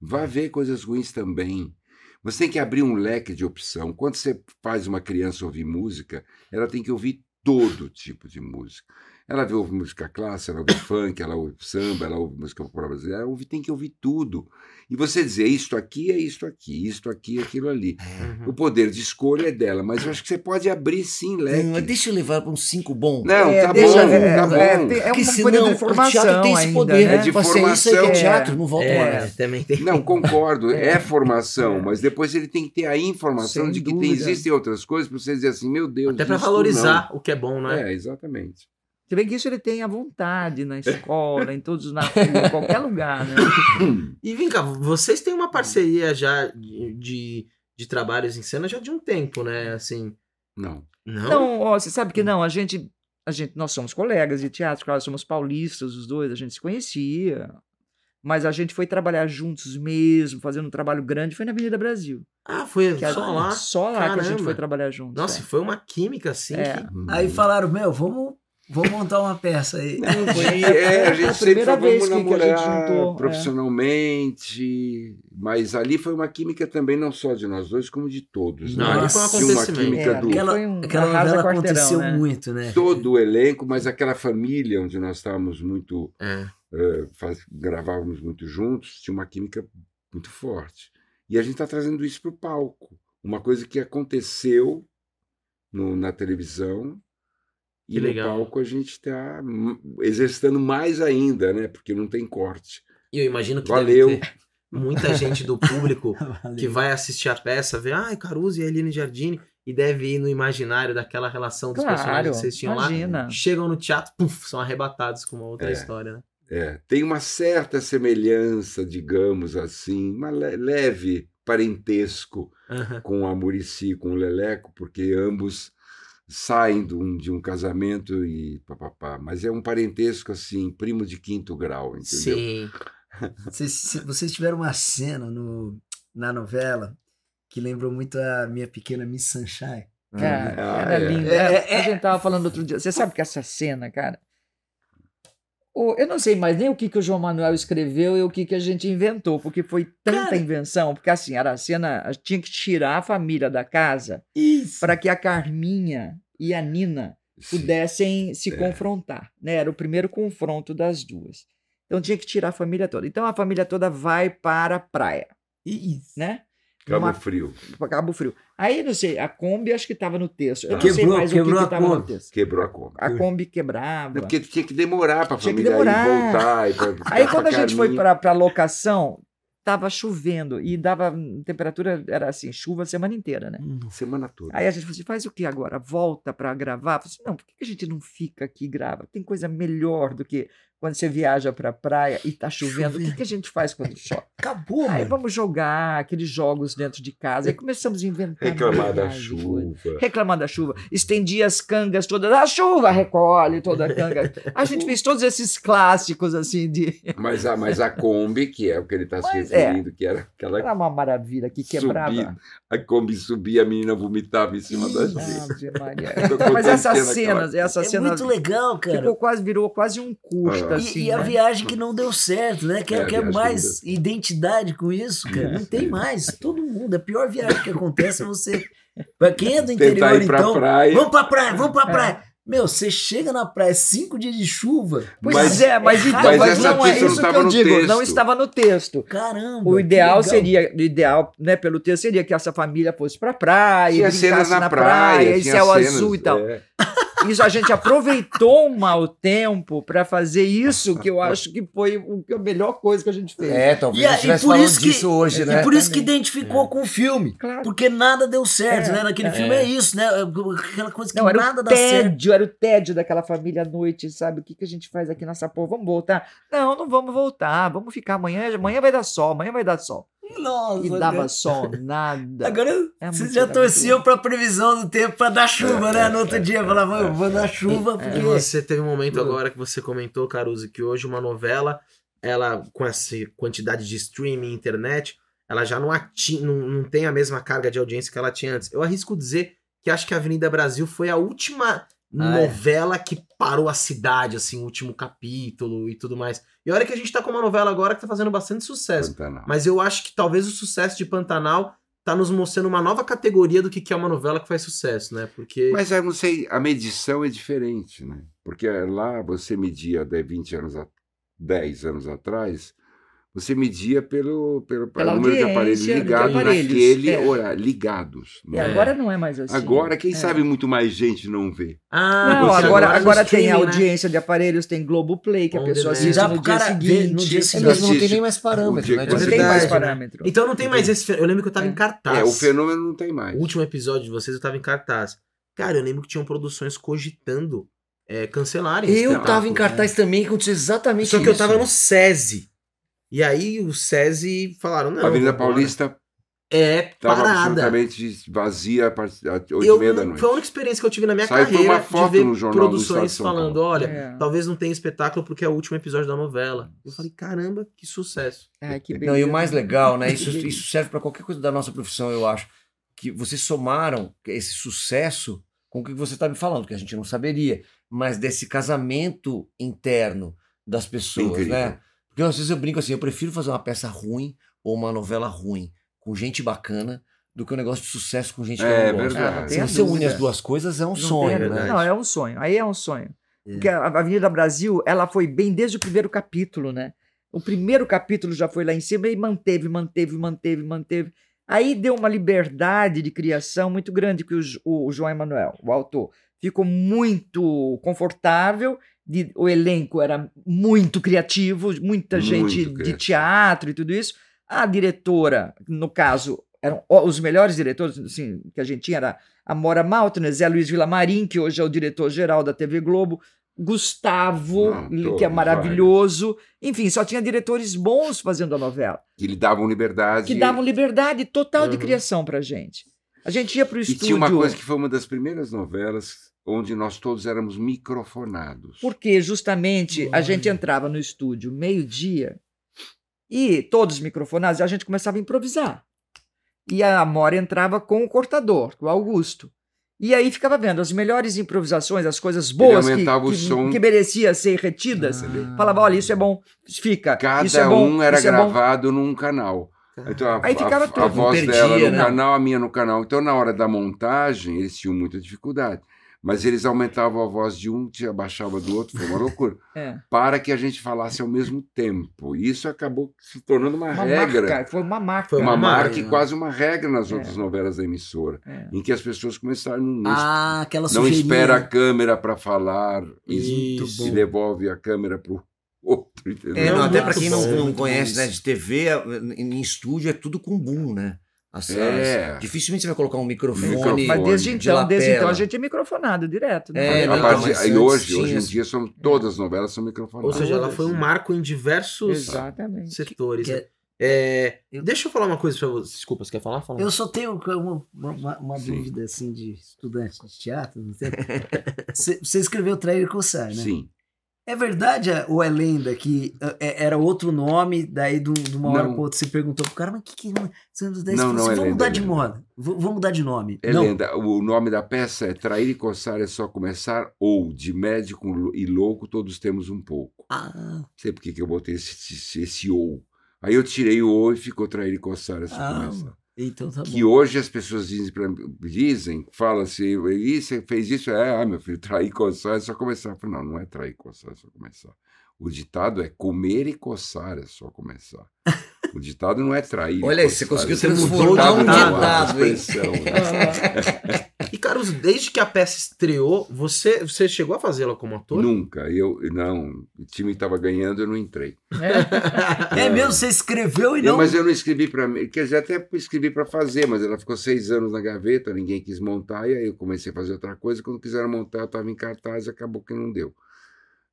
Speaker 4: Vá ver coisas ruins também. Você tem que abrir um leque de opção. Quando você faz uma criança ouvir música, ela tem que ouvir todo tipo de música. Ela ouve música clássica, ela ouve funk, ela ouve samba, ela ouve música popular brasileira, ela ouve, tem que ouvir tudo. E você dizer isto aqui é isto aqui, isto aqui é aquilo ali.
Speaker 1: Uhum.
Speaker 4: O poder de escolha é dela, mas eu acho que você pode abrir sim leque.
Speaker 2: Hum, deixa eu levar para um cinco bom.
Speaker 4: Não,
Speaker 3: É,
Speaker 4: tá
Speaker 3: deixa-
Speaker 4: bom,
Speaker 3: é,
Speaker 4: tá bom.
Speaker 3: é, tem- é
Speaker 2: Porque
Speaker 3: uma
Speaker 2: senão
Speaker 3: coisa de
Speaker 2: o
Speaker 3: informação
Speaker 2: teatro tem esse
Speaker 3: ainda,
Speaker 2: poder.
Speaker 3: né?
Speaker 4: É de
Speaker 2: Você, isso aí que é
Speaker 4: formação.
Speaker 2: teatro, não volta
Speaker 1: É,
Speaker 2: mais.
Speaker 1: também tem.
Speaker 4: Não, concordo, é,
Speaker 3: É.
Speaker 4: formação,
Speaker 3: É.
Speaker 4: mas depois ele tem que ter a informação
Speaker 3: Sem
Speaker 4: de que tem, existem outras coisas para você dizer assim, meu Deus.
Speaker 1: Até
Speaker 4: isto
Speaker 1: valorizar o que é bom,
Speaker 4: não.
Speaker 1: né?
Speaker 4: É, exatamente.
Speaker 3: Se bem que isso ele tem à vontade na escola, em todos na rua, em qualquer lugar, né?
Speaker 1: E vem cá, vocês têm uma parceria já de, de, de trabalhos em cena já de um tempo, né? Assim.
Speaker 4: Não.
Speaker 1: Não?
Speaker 3: Então, ó, você sabe que não, a gente, a gente, nós somos colegas de teatro, claro, somos paulistas os dois, a gente se conhecia, mas a gente foi trabalhar juntos mesmo, fazendo um trabalho grande, foi na Avenida Brasil.
Speaker 1: Ah, foi
Speaker 3: Que a-
Speaker 1: só lá.
Speaker 3: Só lá que a gente
Speaker 1: Caramba.
Speaker 3: foi trabalhar juntos.
Speaker 1: Nossa,
Speaker 3: é.
Speaker 1: foi uma química assim
Speaker 3: É.
Speaker 1: que.
Speaker 5: Aí falaram, meu, vamos, vamos montar uma peça aí.
Speaker 4: Não, foi, é, a
Speaker 3: Foi a
Speaker 4: gente sempre
Speaker 3: primeira
Speaker 4: foi, vamos
Speaker 3: vez que- que a gente
Speaker 4: namorar
Speaker 3: juntou, é.
Speaker 4: profissionalmente, mas ali foi uma química também, não só de nós dois, como de todos.
Speaker 1: Não,
Speaker 4: né?
Speaker 5: ali foi um
Speaker 1: acontecimento.
Speaker 4: química
Speaker 3: É,
Speaker 4: do
Speaker 5: Aquela,
Speaker 3: um
Speaker 5: aquela novela aconteceu
Speaker 3: né?
Speaker 5: muito, né?
Speaker 4: todo o elenco, mas aquela família onde nós estávamos muito
Speaker 1: É.
Speaker 4: eh, faz- gravávamos muito juntos, tinha uma química muito forte. E a gente está trazendo isso para o palco. Uma coisa que aconteceu no- na televisão e
Speaker 1: Que
Speaker 4: no
Speaker 1: legal.
Speaker 4: palco a gente está exercitando mais ainda, né? Porque não tem corte.
Speaker 1: E eu imagino que
Speaker 4: Valeu.
Speaker 1: muita gente do público que vai assistir a peça, vê, ai, Caruso e Eline Giardini, e deve ir no imaginário daquela relação dos
Speaker 3: Claro,
Speaker 1: personagens que vocês tinham
Speaker 3: imagina.
Speaker 1: lá. Chegam no teatro, puf, são arrebatados com uma outra
Speaker 4: É.
Speaker 1: história, né?
Speaker 4: É, tem uma certa semelhança, digamos assim, uma le- leve parentesco
Speaker 1: Aham.
Speaker 4: com a Murici, com o Leleco, porque ambos saem de um, de um casamento e papapá. Mas é um parentesco assim, primo de quinto grau, entendeu?
Speaker 1: Sim.
Speaker 5: Vocês, se- vocês tiveram uma cena no, na novela que lembrou muito a minha pequena Miss Sunshine.
Speaker 3: Cara,
Speaker 4: Ah,
Speaker 3: era
Speaker 4: é.
Speaker 3: lindo.
Speaker 5: É,
Speaker 3: É,
Speaker 5: é,
Speaker 3: A gente tava falando outro dia. Você sabe que essa cena, cara. Eu não sei mais nem o que, que o João Manuel escreveu e o que, que a gente inventou, porque foi tanta
Speaker 5: Cara.
Speaker 3: invenção. Porque assim, Aracena tinha que tirar a família da casa para que a Carminha e a Nina
Speaker 4: Sim.
Speaker 3: pudessem se
Speaker 4: É.
Speaker 3: confrontar. Né? Era o primeiro confronto das duas. Então tinha que tirar a família toda. Então a família toda vai para a praia,
Speaker 5: Isso.
Speaker 3: né?
Speaker 4: Cabo Frio.
Speaker 3: Cabo Frio. Aí, não sei, a Kombi acho que estava no texto. Eu não sei
Speaker 5: Quebrou-
Speaker 3: mais o que
Speaker 5: quebrou
Speaker 3: estava no texto.
Speaker 4: Quebrou a Kombi.
Speaker 3: A Kombi quebrava.
Speaker 4: Não, porque tinha que demorar para a família ir
Speaker 3: demorar.
Speaker 4: voltar. e pra-
Speaker 3: Aí quando a gente foi para a locação, tava chovendo e dava hum, temperatura, era assim, chuva a semana inteira, né?
Speaker 4: Semana toda.
Speaker 3: Aí a gente falou assim, faz o que agora? Volta para gravar? Eu falei assim, não, por que a gente não fica aqui e grava? Tem coisa melhor do que quando você viaja para a praia e tá chovendo. O que, que a gente faz quando chove?
Speaker 5: Acabou,
Speaker 3: Aí
Speaker 5: mano.
Speaker 3: vamos jogar aqueles jogos dentro de casa. Aí começamos a inventar.
Speaker 4: Reclamar da chuva.
Speaker 3: reclamar da chuva, estendia as cangas todas, a chuva recolhe toda a canga. A gente fez todos esses clássicos assim de.
Speaker 4: Mas a, mas a Kombi, que é o que ele está se
Speaker 3: é.
Speaker 4: referindo, que era aquela
Speaker 3: Era uma maravilha que quebrava.
Speaker 4: A Kombi subia, a menina vomitava em cima da gente.
Speaker 3: Mas essas cenas,
Speaker 4: aquela-
Speaker 3: essas
Speaker 5: É
Speaker 3: cenas
Speaker 5: muito legal, cara.
Speaker 3: ficou quase virou quase um custo
Speaker 5: E,
Speaker 3: assim.
Speaker 5: e a
Speaker 3: né?
Speaker 5: viagem que não deu certo, né? Quer,
Speaker 4: É, a
Speaker 5: quer
Speaker 4: viagem
Speaker 5: mais
Speaker 4: que não
Speaker 5: identidade com isso, cara. Não tem
Speaker 4: Isso.
Speaker 5: mais. Todo mundo. A pior viagem que acontece é você. Pra quem é do interior,
Speaker 4: ir pra
Speaker 5: então.
Speaker 4: praia.
Speaker 5: Vamos pra praia, vamos pra
Speaker 3: É.
Speaker 5: praia. Meu, você chega na praia, cinco dias de chuva.
Speaker 3: Pois
Speaker 4: Mas-
Speaker 3: é, mas, então,
Speaker 5: mas
Speaker 3: mas não é
Speaker 4: notícia não
Speaker 3: isso que eu digo, não
Speaker 4: texto.
Speaker 3: estava no texto.
Speaker 5: Caramba.
Speaker 3: O
Speaker 5: que
Speaker 3: ideal
Speaker 5: legal.
Speaker 3: seria, o ideal, né, pelo texto seria que essa família fosse pra praia,
Speaker 4: Tinha
Speaker 3: brincasse
Speaker 4: cenas na,
Speaker 3: na
Speaker 4: praia,
Speaker 3: e
Speaker 4: tinha
Speaker 3: céu
Speaker 4: cenas,
Speaker 3: azul e tal.
Speaker 4: é.
Speaker 3: Isso a gente aproveitou um mau tempo para fazer isso, que eu acho que foi o- que a melhor coisa que a gente fez.
Speaker 2: É, talvez
Speaker 5: E,
Speaker 2: a gente
Speaker 5: e
Speaker 2: falando
Speaker 5: isso que,
Speaker 2: disso hoje,
Speaker 5: e
Speaker 2: né?
Speaker 5: por isso que identificou com o filme.
Speaker 3: Claro.
Speaker 5: Porque nada deu certo,
Speaker 3: É,
Speaker 5: né? Naquele
Speaker 3: é.
Speaker 5: filme é isso, né? Aquela coisa que
Speaker 3: Não, era
Speaker 5: nada
Speaker 3: o
Speaker 5: dá certo.
Speaker 3: tédio, era o tédio daquela família à noite, sabe? O que, que a gente faz aqui nessa porra? Vamos voltar? Não, não vamos voltar, vamos ficar amanhã, amanhã vai dar sol, amanhã vai dar sol.
Speaker 5: Nossa,
Speaker 3: E
Speaker 5: cara.
Speaker 3: dava sol, nada.
Speaker 5: Agora
Speaker 3: É
Speaker 5: vocês já torciam para previsão do tempo para dar chuva, né? No outro
Speaker 4: é,
Speaker 5: dia falava, "Eu vou dar chuva
Speaker 3: É.
Speaker 5: porque.
Speaker 1: E você teve um momento agora que você comentou, Caruso, que hoje uma novela, ela com essa quantidade de streaming, internet, ela já não, ati não, não tem a mesma carga de audiência que ela tinha antes. Eu arrisco dizer que acho que a Avenida Brasil foi a última
Speaker 5: Ah, é.
Speaker 1: novela que parou a cidade, assim, o último capítulo e tudo mais. E olha que a gente tá com uma novela agora que tá fazendo bastante sucesso.
Speaker 4: Pantanal.
Speaker 1: Mas eu acho que talvez o sucesso de Pantanal tá nos mostrando uma nova categoria do que que é uma novela que faz sucesso, né? Porque.
Speaker 4: Mas eu não sei, a medição é diferente, né? Porque lá você media de 20 anos, a, 10 anos atrás, você media pelo, pelo,
Speaker 3: Pela
Speaker 4: número de aparelhos ligados
Speaker 3: aparelhos,
Speaker 4: naquele
Speaker 3: é.
Speaker 4: horário, ligados.
Speaker 3: E
Speaker 4: né?
Speaker 3: agora não é mais assim.
Speaker 4: Agora, quem
Speaker 3: É.
Speaker 4: sabe muito mais gente não vê.
Speaker 1: Ah,
Speaker 3: Não, agora, agora tem a
Speaker 1: streaming, né?
Speaker 3: audiência de aparelhos, tem Globoplay, que a pessoa assiste
Speaker 5: Dá
Speaker 3: no
Speaker 5: pro
Speaker 3: dia seguinte.
Speaker 5: no dia
Speaker 2: É
Speaker 5: seguinte.
Speaker 2: não tem nem mais parâmetro,
Speaker 4: o
Speaker 2: né?
Speaker 3: Não
Speaker 4: É
Speaker 3: tem mais
Speaker 4: né?
Speaker 3: parâmetro.
Speaker 1: Então não tem mais esse. Eu lembro que eu tava
Speaker 3: É.
Speaker 1: em cartaz.
Speaker 4: É, o fenômeno não tem mais.
Speaker 1: O último episódio de vocês eu tava em cartaz. Cara, eu lembro que tinham produções cogitando é, cancelarem.
Speaker 2: Eu tava em cartaz também e aconteceu exatamente
Speaker 1: Só
Speaker 2: isso.
Speaker 1: que eu tava no SESI. E aí o SESI falaram, não.
Speaker 4: a Avenida. Paulista
Speaker 1: É, parada.
Speaker 4: absolutamente vazia oito e
Speaker 1: Eu,
Speaker 4: meia da noite.
Speaker 1: foi a única experiência que eu tive na minha carreira
Speaker 4: uma foto
Speaker 1: de ver
Speaker 4: no Jornal
Speaker 1: produções falando,
Speaker 4: Paulo.
Speaker 1: olha,
Speaker 3: É.
Speaker 1: talvez não tenha espetáculo porque é o último episódio da novela. Eu falei, caramba, que sucesso.
Speaker 3: Ai, que
Speaker 2: Não,
Speaker 3: beleza.
Speaker 2: e o mais legal, né? Isso, isso serve para qualquer coisa da nossa profissão, eu acho. Que vocês somaram esse sucesso com o que você está me falando, que a gente não saberia, mas desse casamento interno das pessoas,
Speaker 4: Incrível.
Speaker 2: né? Porque às vezes eu brinco assim, eu prefiro fazer uma peça ruim ou uma novela ruim com gente bacana do que um negócio de sucesso com gente que
Speaker 4: É
Speaker 2: eu não gosto.
Speaker 4: verdade.
Speaker 3: Ah,
Speaker 2: Se você une as duas coisas, é um
Speaker 3: Não
Speaker 2: sonho,
Speaker 3: tem-
Speaker 2: né?
Speaker 3: Não, é um sonho. Aí é um sonho. Porque a Avenida Brasil, ela foi bem desde o primeiro capítulo, né? O primeiro capítulo já foi lá em cima e manteve, manteve, manteve, manteve. Aí deu uma liberdade de criação muito grande que o, o João Emanuel, o autor, ficou muito confortável. De- o elenco era muito criativo, muita
Speaker 4: Muito
Speaker 3: gente de
Speaker 4: criativo.
Speaker 3: teatro e tudo isso. A diretora, no caso, eram os melhores diretores assim, que a gente tinha era a Mora Maltner, Zé Luiz Vilamarim, que hoje é o diretor-geral da TV Globo, Gustavo,
Speaker 4: Não,
Speaker 3: que é maravilhoso. Enfim, só tinha diretores bons fazendo a novela,
Speaker 4: Que lhe davam liberdade.
Speaker 3: que davam liberdade total de
Speaker 1: Uhum.
Speaker 3: criação pra gente. A gente ia pro
Speaker 4: E
Speaker 3: estúdio.
Speaker 4: tinha uma coisa que foi uma das primeiras novelas onde nós todos éramos microfonados.
Speaker 3: Porque justamente a gente entrava no estúdio meio-dia e todos microfonados, e a gente começava a improvisar. E a Amora entrava com o cortador, com o Augusto. E aí ficava vendo as melhores improvisações, as coisas boas que,
Speaker 4: aumentava o
Speaker 3: que,
Speaker 4: som.
Speaker 3: que merecia ser retidas.
Speaker 5: Ah.
Speaker 3: Falava, olha, isso é bom, fica.
Speaker 4: Cada
Speaker 3: isso é bom,
Speaker 4: um era
Speaker 3: isso é bom.
Speaker 4: gravado num canal. Então, a,
Speaker 3: Aí ficava
Speaker 4: a-
Speaker 3: tudo,
Speaker 4: a voz
Speaker 2: perdia,
Speaker 4: dela no
Speaker 2: né?
Speaker 4: canal, a minha no canal. Então, na hora da montagem, eles tinham muita dificuldade. Mas eles aumentavam a voz de um, te abaixava do outro, foi uma loucura.
Speaker 3: É.
Speaker 4: para que a gente falasse ao mesmo tempo. E isso acabou se tornando uma,
Speaker 3: Uma
Speaker 4: regra.
Speaker 3: marca, foi uma marca.
Speaker 1: Foi
Speaker 4: uma
Speaker 1: uma
Speaker 4: marca
Speaker 1: marca.
Speaker 4: e quase uma regra nas
Speaker 3: É.
Speaker 4: outras novelas da emissora,
Speaker 3: É.
Speaker 4: em que as pessoas começaram não,
Speaker 5: Ah, aquela
Speaker 4: não espera a câmera para falar e,
Speaker 1: Isso.
Speaker 4: e devolve a câmera para o outro. Entendeu?
Speaker 2: É, não,
Speaker 1: Não,
Speaker 2: até para quem não, não conhece, né, de TV, em estúdio é tudo com boom, né? As,
Speaker 4: É.
Speaker 2: as- dificilmente você vai colocar um microfone.
Speaker 4: Microfone.
Speaker 3: Mas desde
Speaker 2: de
Speaker 3: então, desde então a gente é microfonado direto. Né?
Speaker 2: É,
Speaker 4: a
Speaker 2: não,
Speaker 4: partir-
Speaker 2: mas
Speaker 4: e hoje,
Speaker 2: tinha
Speaker 4: hoje em dia, são, todas as novelas são microfonadas.
Speaker 1: Ou seja, ela foi um marco em diversos
Speaker 3: Exatamente.
Speaker 1: setores.
Speaker 5: Que é-
Speaker 1: É,
Speaker 5: Eu-
Speaker 1: deixa eu falar uma coisa pra você. Desculpa, você quer falar? Fala.
Speaker 5: Eu só tenho uma, uma- uma- dúvida assim de estudante de teatro. não sei. Você você escreveu Trair e Coçar, né?
Speaker 4: Sim.
Speaker 5: É verdade é- ou é lenda que é, era outro nome, daí de, um- uma hora para outra você perguntou pro cara, mas o que que... Daí você
Speaker 4: Não,
Speaker 5: falou
Speaker 4: não
Speaker 5: assim,
Speaker 4: é
Speaker 5: vamos
Speaker 4: lenda,
Speaker 5: mudar
Speaker 4: é
Speaker 5: de
Speaker 4: lenda.
Speaker 5: moda, vamos mudar de nome.
Speaker 4: É
Speaker 5: não.
Speaker 4: lenda. O nome da peça é Trair e Coçar é só começar, ou de médico e louco todos temos um pouco.
Speaker 5: Ah,
Speaker 4: Não sei por que eu botei esse, esse, esse ou. Aí eu tirei o ou e ficou trair e coçar essa
Speaker 5: Ah,
Speaker 4: começa.
Speaker 5: Então tá
Speaker 4: Que
Speaker 5: bom.
Speaker 4: hoje as pessoas dizem, dizem falam assim, e você fez isso? É, ah, meu filho, trair e coçar é só começar. Eu falei, não, não é trair e coçar, é só começar. O ditado é comer e coçar, é só começar. O ditado não é trair. e
Speaker 2: Olha aí,
Speaker 4: coçar,
Speaker 2: você conseguiu
Speaker 4: você
Speaker 2: transformar
Speaker 1: um
Speaker 4: a
Speaker 2: ditado, hein?
Speaker 1: Carlos, desde que a peça estreou, você, você chegou a fazê-la como ator?
Speaker 4: Nunca. Eu, não, o time estava ganhando, eu não entrei.
Speaker 5: É mesmo, você escreveu e
Speaker 4: Eu-
Speaker 5: não...
Speaker 4: mas eu não escrevi para mim, quer dizer, até escrevi para fazer, mas ela ficou seis anos na gaveta, ninguém quis montar, e aí eu comecei a fazer outra coisa. Quando quiseram montar, eu estava em cartaz e acabou que não deu.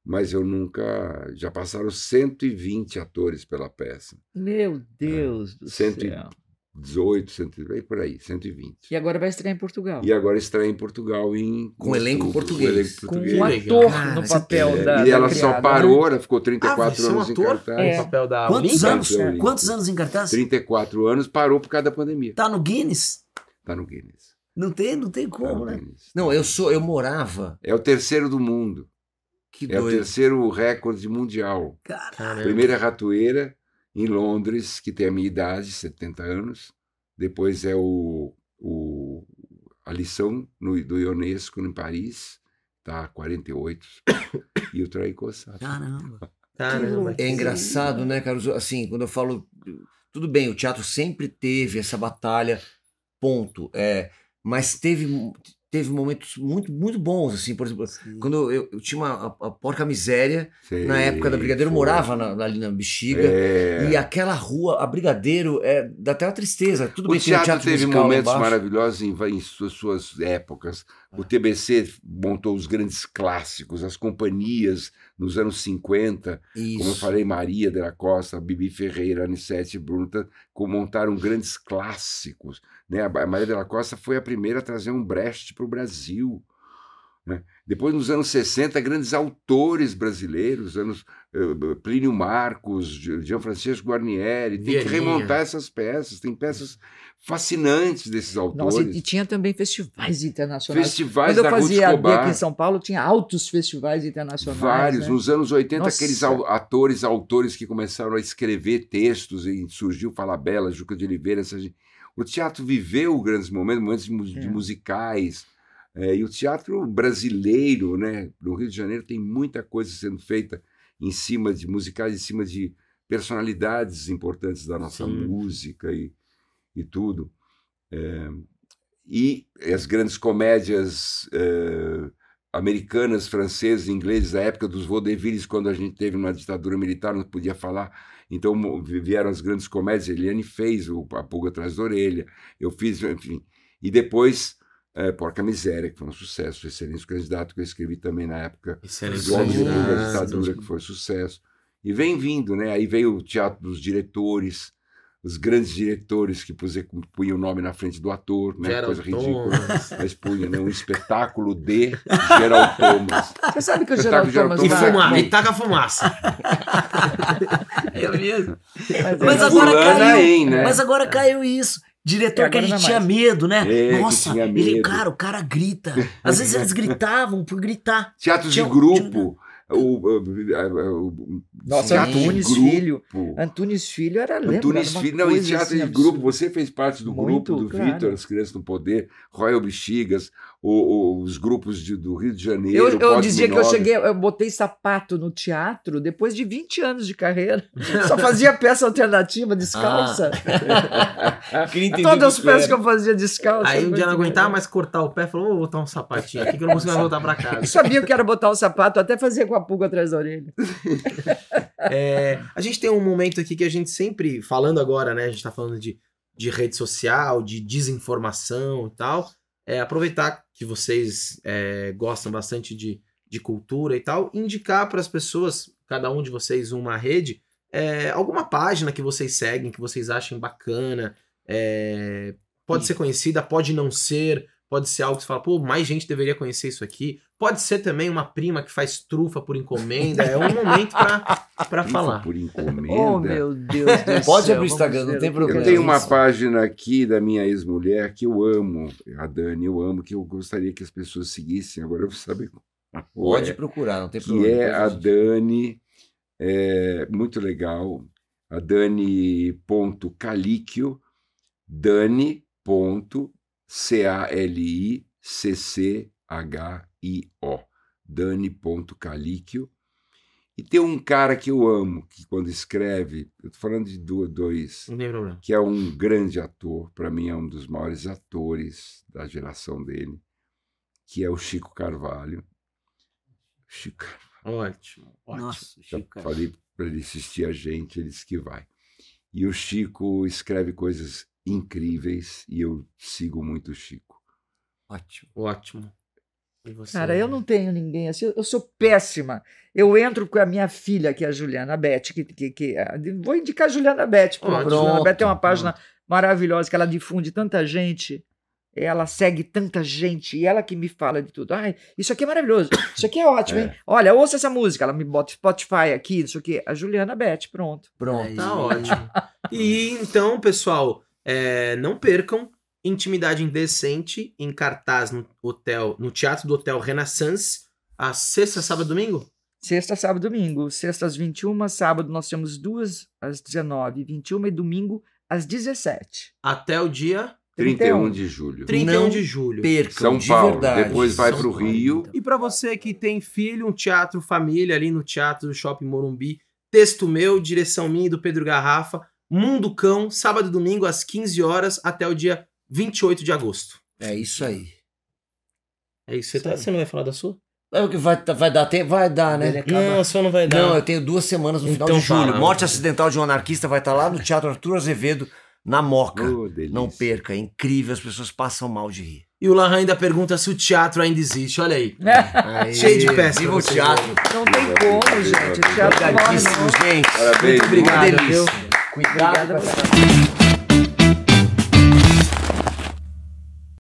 Speaker 4: Mas eu nunca. Já passaram 120 atores pela peça.
Speaker 3: Meu Deus do
Speaker 4: Cento
Speaker 3: céu.
Speaker 4: 18, 100, por aí, 120.
Speaker 3: E agora vai estrear em Portugal.
Speaker 4: E agora estreia em Portugal em.
Speaker 2: Com elenco
Speaker 4: outubro,
Speaker 2: português.
Speaker 4: Com elenco
Speaker 3: Com
Speaker 4: português.
Speaker 3: um
Speaker 1: legal.
Speaker 3: ator
Speaker 2: Cara,
Speaker 3: no papel
Speaker 4: É,
Speaker 3: da.
Speaker 4: e
Speaker 3: da
Speaker 4: ela
Speaker 3: criada,
Speaker 4: só
Speaker 3: né?
Speaker 4: parou, ela ficou
Speaker 1: Ah, vai
Speaker 4: 34
Speaker 1: ser um
Speaker 4: anos em
Speaker 1: ator?
Speaker 4: cartaz.
Speaker 3: É.
Speaker 1: O papel da
Speaker 5: Quantos anos?
Speaker 4: Olímpia.
Speaker 5: Quantos anos em cartaz?
Speaker 4: 34 anos, parou por causa da pandemia.
Speaker 5: Tá no Guinness?
Speaker 4: Tá no Guinness.
Speaker 5: Não tem, não tem
Speaker 4: Tá
Speaker 5: como,
Speaker 4: no
Speaker 5: né?
Speaker 4: Guinness.
Speaker 2: Não, eu sou, eu morava.
Speaker 4: É o terceiro do mundo.
Speaker 2: Que
Speaker 4: É o
Speaker 2: doido.
Speaker 4: terceiro recorde mundial.
Speaker 5: Cara,
Speaker 1: Caramba.
Speaker 4: Primeiro é Ratoeira, em Londres, que tem a minha idade, 70 anos. Depois é o, o- a lição no, do Ionesco em Paris, tá 48. e o Traicossato.
Speaker 5: caramba.
Speaker 1: Caramba.
Speaker 2: É engraçado, né, Carlos? Assim, quando eu falo. Tudo bem, o teatro sempre teve essa batalha, ponto. É, mas teve, teve momentos muito, muito bons, assim, por exemplo, quando eu, eu tinha uma, a, a Porca Miséria, na época da Brigadeiro, eu
Speaker 4: Foi.
Speaker 2: morava na, ali na Bexiga.
Speaker 4: É,
Speaker 2: E aquela rua, a Brigadeiro, é, dá até uma tristeza. Tudo
Speaker 4: o
Speaker 2: bem, tem o
Speaker 4: teatro teve
Speaker 2: musical
Speaker 4: momentos maravilhosos em, em suas, suas épocas. O TBC montou os grandes clássicos, as companhias nos anos 50,
Speaker 2: Isso.
Speaker 4: Como eu falei, Maria de la Costa, Bibi Ferreira, Anissete Brunta, montaram grandes clássicos. Né? A Maria de la Costa foi a primeira a trazer um Brecht para o Brasil. Né? Depois, nos anos 60, grandes autores brasileiros, anos eh, Plínio Marcos, Gianfrancesco Guarnieri, tem que remontar essas peças, tem peças fascinantes desses
Speaker 3: Nossa,
Speaker 4: autores.
Speaker 3: e, e tinha também festivais internacionais.
Speaker 4: Festivais
Speaker 3: Quando eu fazia
Speaker 4: Escobar.
Speaker 3: aqui em São Paulo, tinha altos festivais internacionais.
Speaker 4: Vários.
Speaker 3: né?
Speaker 4: Nos anos 80,
Speaker 3: Nossa.
Speaker 4: aqueles atores, autores que começaram a escrever textos e surgiu Falabella, Juca de Oliveira. Essa gente. O teatro viveu grandes momentos, momentos
Speaker 3: É.
Speaker 4: musicais. É, e o teatro brasileiro, né, no Rio de Janeiro, tem muita coisa sendo feita em cima de musicais, em cima de personalidades importantes da nossa
Speaker 1: Sim.
Speaker 4: música e, e tudo. É, e as grandes comédias é, americanas, francesas, ingleses, da época dos vaudevilles, quando a gente teve uma ditadura militar, não podia falar. Então vieram as grandes comédias. Eliane fez o A Pulga Atrás da Orelha, eu fiz, enfim. E depois, é, Porca Miséria, que foi um sucesso, Excelente Candidato, que eu escrevi também na época
Speaker 1: Excelente
Speaker 4: do Homem depois da
Speaker 1: candidato.
Speaker 4: ditadura, que foi sucesso. E vem vindo, né? Aí veio o teatro dos diretores, os grandes diretores que punham o nome na frente do ator, né?
Speaker 1: Gerald
Speaker 4: Coisa ridícula.
Speaker 1: Thomas.
Speaker 4: Mas punha, né? Um espetáculo de Gerald Thomas.
Speaker 3: Você sabe que o
Speaker 4: Espetáculo
Speaker 3: Geraldo Thomas
Speaker 1: E
Speaker 3: vai-
Speaker 1: e taca fumaça.
Speaker 5: É mesmo.
Speaker 3: Mas,
Speaker 5: Mas
Speaker 3: é,
Speaker 5: agora caiu.
Speaker 4: hein, né?
Speaker 5: Mas agora caiu isso. Diretor
Speaker 3: É,
Speaker 5: que a gente
Speaker 3: é
Speaker 5: tinha medo, né?
Speaker 4: É,
Speaker 5: Nossa,
Speaker 4: tinha
Speaker 5: ele,
Speaker 4: medo.
Speaker 5: cara, o cara grita. Às vezes eles gritavam por gritar.
Speaker 4: Teatro de
Speaker 5: Tinha
Speaker 4: grupo. O, o, o- o-
Speaker 3: Nossa, Antunes
Speaker 4: grupo.
Speaker 3: Filho. Antunes Filho era lembra,
Speaker 4: Antunes Filho, não, e teatro
Speaker 3: assim
Speaker 4: de grupo, você fez parte do
Speaker 3: Muito,
Speaker 4: grupo do
Speaker 3: claro.
Speaker 4: Vitor, As Crianças no Poder, Royal Bexigas, o- o- os grupos de- do Rio de Janeiro.
Speaker 3: Eu, eu dizia que eu cheguei, eu botei sapato no teatro depois de 20 anos de carreira. Só fazia peça alternativa, descalça.
Speaker 5: Entender
Speaker 3: Todas as peças que eu fazia descalça.
Speaker 1: Aí um dia não aguentava mais cortar o pé, falou, "Ô, vou botar um sapatinho aqui que eu não consigo mais voltar pra
Speaker 3: Eu
Speaker 1: casa.
Speaker 3: sabia que era botar o sapato, até fazia com a pulga atrás da orelha.
Speaker 1: É, a gente tem um momento aqui que a gente sempre, falando agora, né? A gente tá falando de, de rede social, de desinformação e tal. É, aproveitar que vocês é, gostam bastante de, de cultura e tal, indicar para as pessoas, cada um de vocês uma rede, é, alguma página que vocês seguem, que vocês achem bacana. é, pode ser conhecida, pode não ser, pode ser algo que você fala, pô, mais gente deveria conhecer isso aqui. Pode ser também uma prima que faz trufa por encomenda. É um momento
Speaker 4: Isso
Speaker 1: falar.
Speaker 4: Por encomenda.
Speaker 3: Oh, meu Deus do
Speaker 2: Pode
Speaker 3: céu,
Speaker 2: abrir o Instagram, não tem
Speaker 3: que
Speaker 2: problema.
Speaker 4: Eu
Speaker 3: é
Speaker 4: tenho uma
Speaker 3: isso.
Speaker 4: página aqui da minha ex-mulher que eu amo, a Dani, eu amo, que eu gostaria que as pessoas seguissem. Agora eu vou saber
Speaker 2: Pode
Speaker 4: é.
Speaker 2: procurar, não tem
Speaker 4: que
Speaker 2: problema.
Speaker 4: é a
Speaker 2: gente-
Speaker 4: Dani, é, muito legal, a Dani.calíquio, Dani.C-A-L-I-C-C-H-I-O, Dani.calíquio. E tem um cara que eu amo, que quando escreve, eu tô falando de do- dois,
Speaker 1: Não tem problema.
Speaker 4: que é um grande ator, para mim é um dos maiores atores da geração dele, que é o Chico Carvalho. Chico
Speaker 1: Ótimo, ótimo.
Speaker 5: Nossa,
Speaker 4: já
Speaker 5: Chico,
Speaker 4: falei para ele assistir a gente, ele disse que vai. E o Chico escreve coisas incríveis e eu sigo muito o Chico.
Speaker 2: Ótimo.
Speaker 1: Ótimo. Você?
Speaker 3: Cara, eu não tenho ninguém assim, eu sou péssima. Eu entro com a minha filha, que é a Juliana Beth, que, que, que- ah, vou indicar a Juliana Beth. Pronto. A Juliana Beth tem uma
Speaker 2: Pronto,
Speaker 3: página maravilhosa que ela difunde tanta gente, ela segue tanta gente, e ela que me fala de tudo. Ai, isso aqui é maravilhoso, isso aqui é ótimo, hein? Olha, ouça essa música, ela me bota Spotify aqui, isso aqui. A Juliana Beth, pronto.
Speaker 2: Pronto.
Speaker 1: Tá ótimo. E então, pessoal, é, não percam Intimidade Indecente em cartaz no hotel, no Teatro do Hotel Renaissance, às sexta, sábado e domingo?
Speaker 3: Sexta, sábado, domingo. Sexta às 21, sábado nós temos duas às 19, 21 e domingo às 17.
Speaker 1: Até o dia
Speaker 4: 31 de julho.
Speaker 1: 31
Speaker 2: Não
Speaker 1: de julho.
Speaker 2: Percam,
Speaker 4: São
Speaker 2: de
Speaker 4: Paulo.
Speaker 2: verdade.
Speaker 4: Depois vai
Speaker 1: São
Speaker 4: para o
Speaker 1: Paulo.
Speaker 4: Rio.
Speaker 1: E para você que tem filho, um teatro família ali no Teatro do Shopping Morumbi, texto meu, direção minha e do Pedro Garrafa, Mundo Cão, sábado e domingo às 15 horas até o dia 28 de agosto.
Speaker 2: É isso aí.
Speaker 1: É isso, você, tá- você não vai falar da sua?
Speaker 2: É o que vai, vai dar tempo? Vai dar, né?
Speaker 1: Não, a sua não vai dar.
Speaker 2: Não, eu tenho duas semanas no final
Speaker 1: Então
Speaker 2: de julho.
Speaker 1: fala.
Speaker 2: Morte Acidental de um Anarquista vai estar lá no Teatro Arthur Azevedo, na Moca.
Speaker 4: Oh, delícia.
Speaker 2: Não perca, é incrível, as pessoas passam mal de rir.
Speaker 1: E o Larran ainda pergunta se o teatro ainda existe, olha aí.
Speaker 2: Aí,
Speaker 1: Cheio de peça
Speaker 2: Viva o teatro.
Speaker 3: Não tem como, gente. O teatro
Speaker 2: Obrigadíssimo, gente.
Speaker 4: Parabéns.
Speaker 2: Muito obrigado,
Speaker 3: Obrigado,
Speaker 2: viu? Cuidado essa...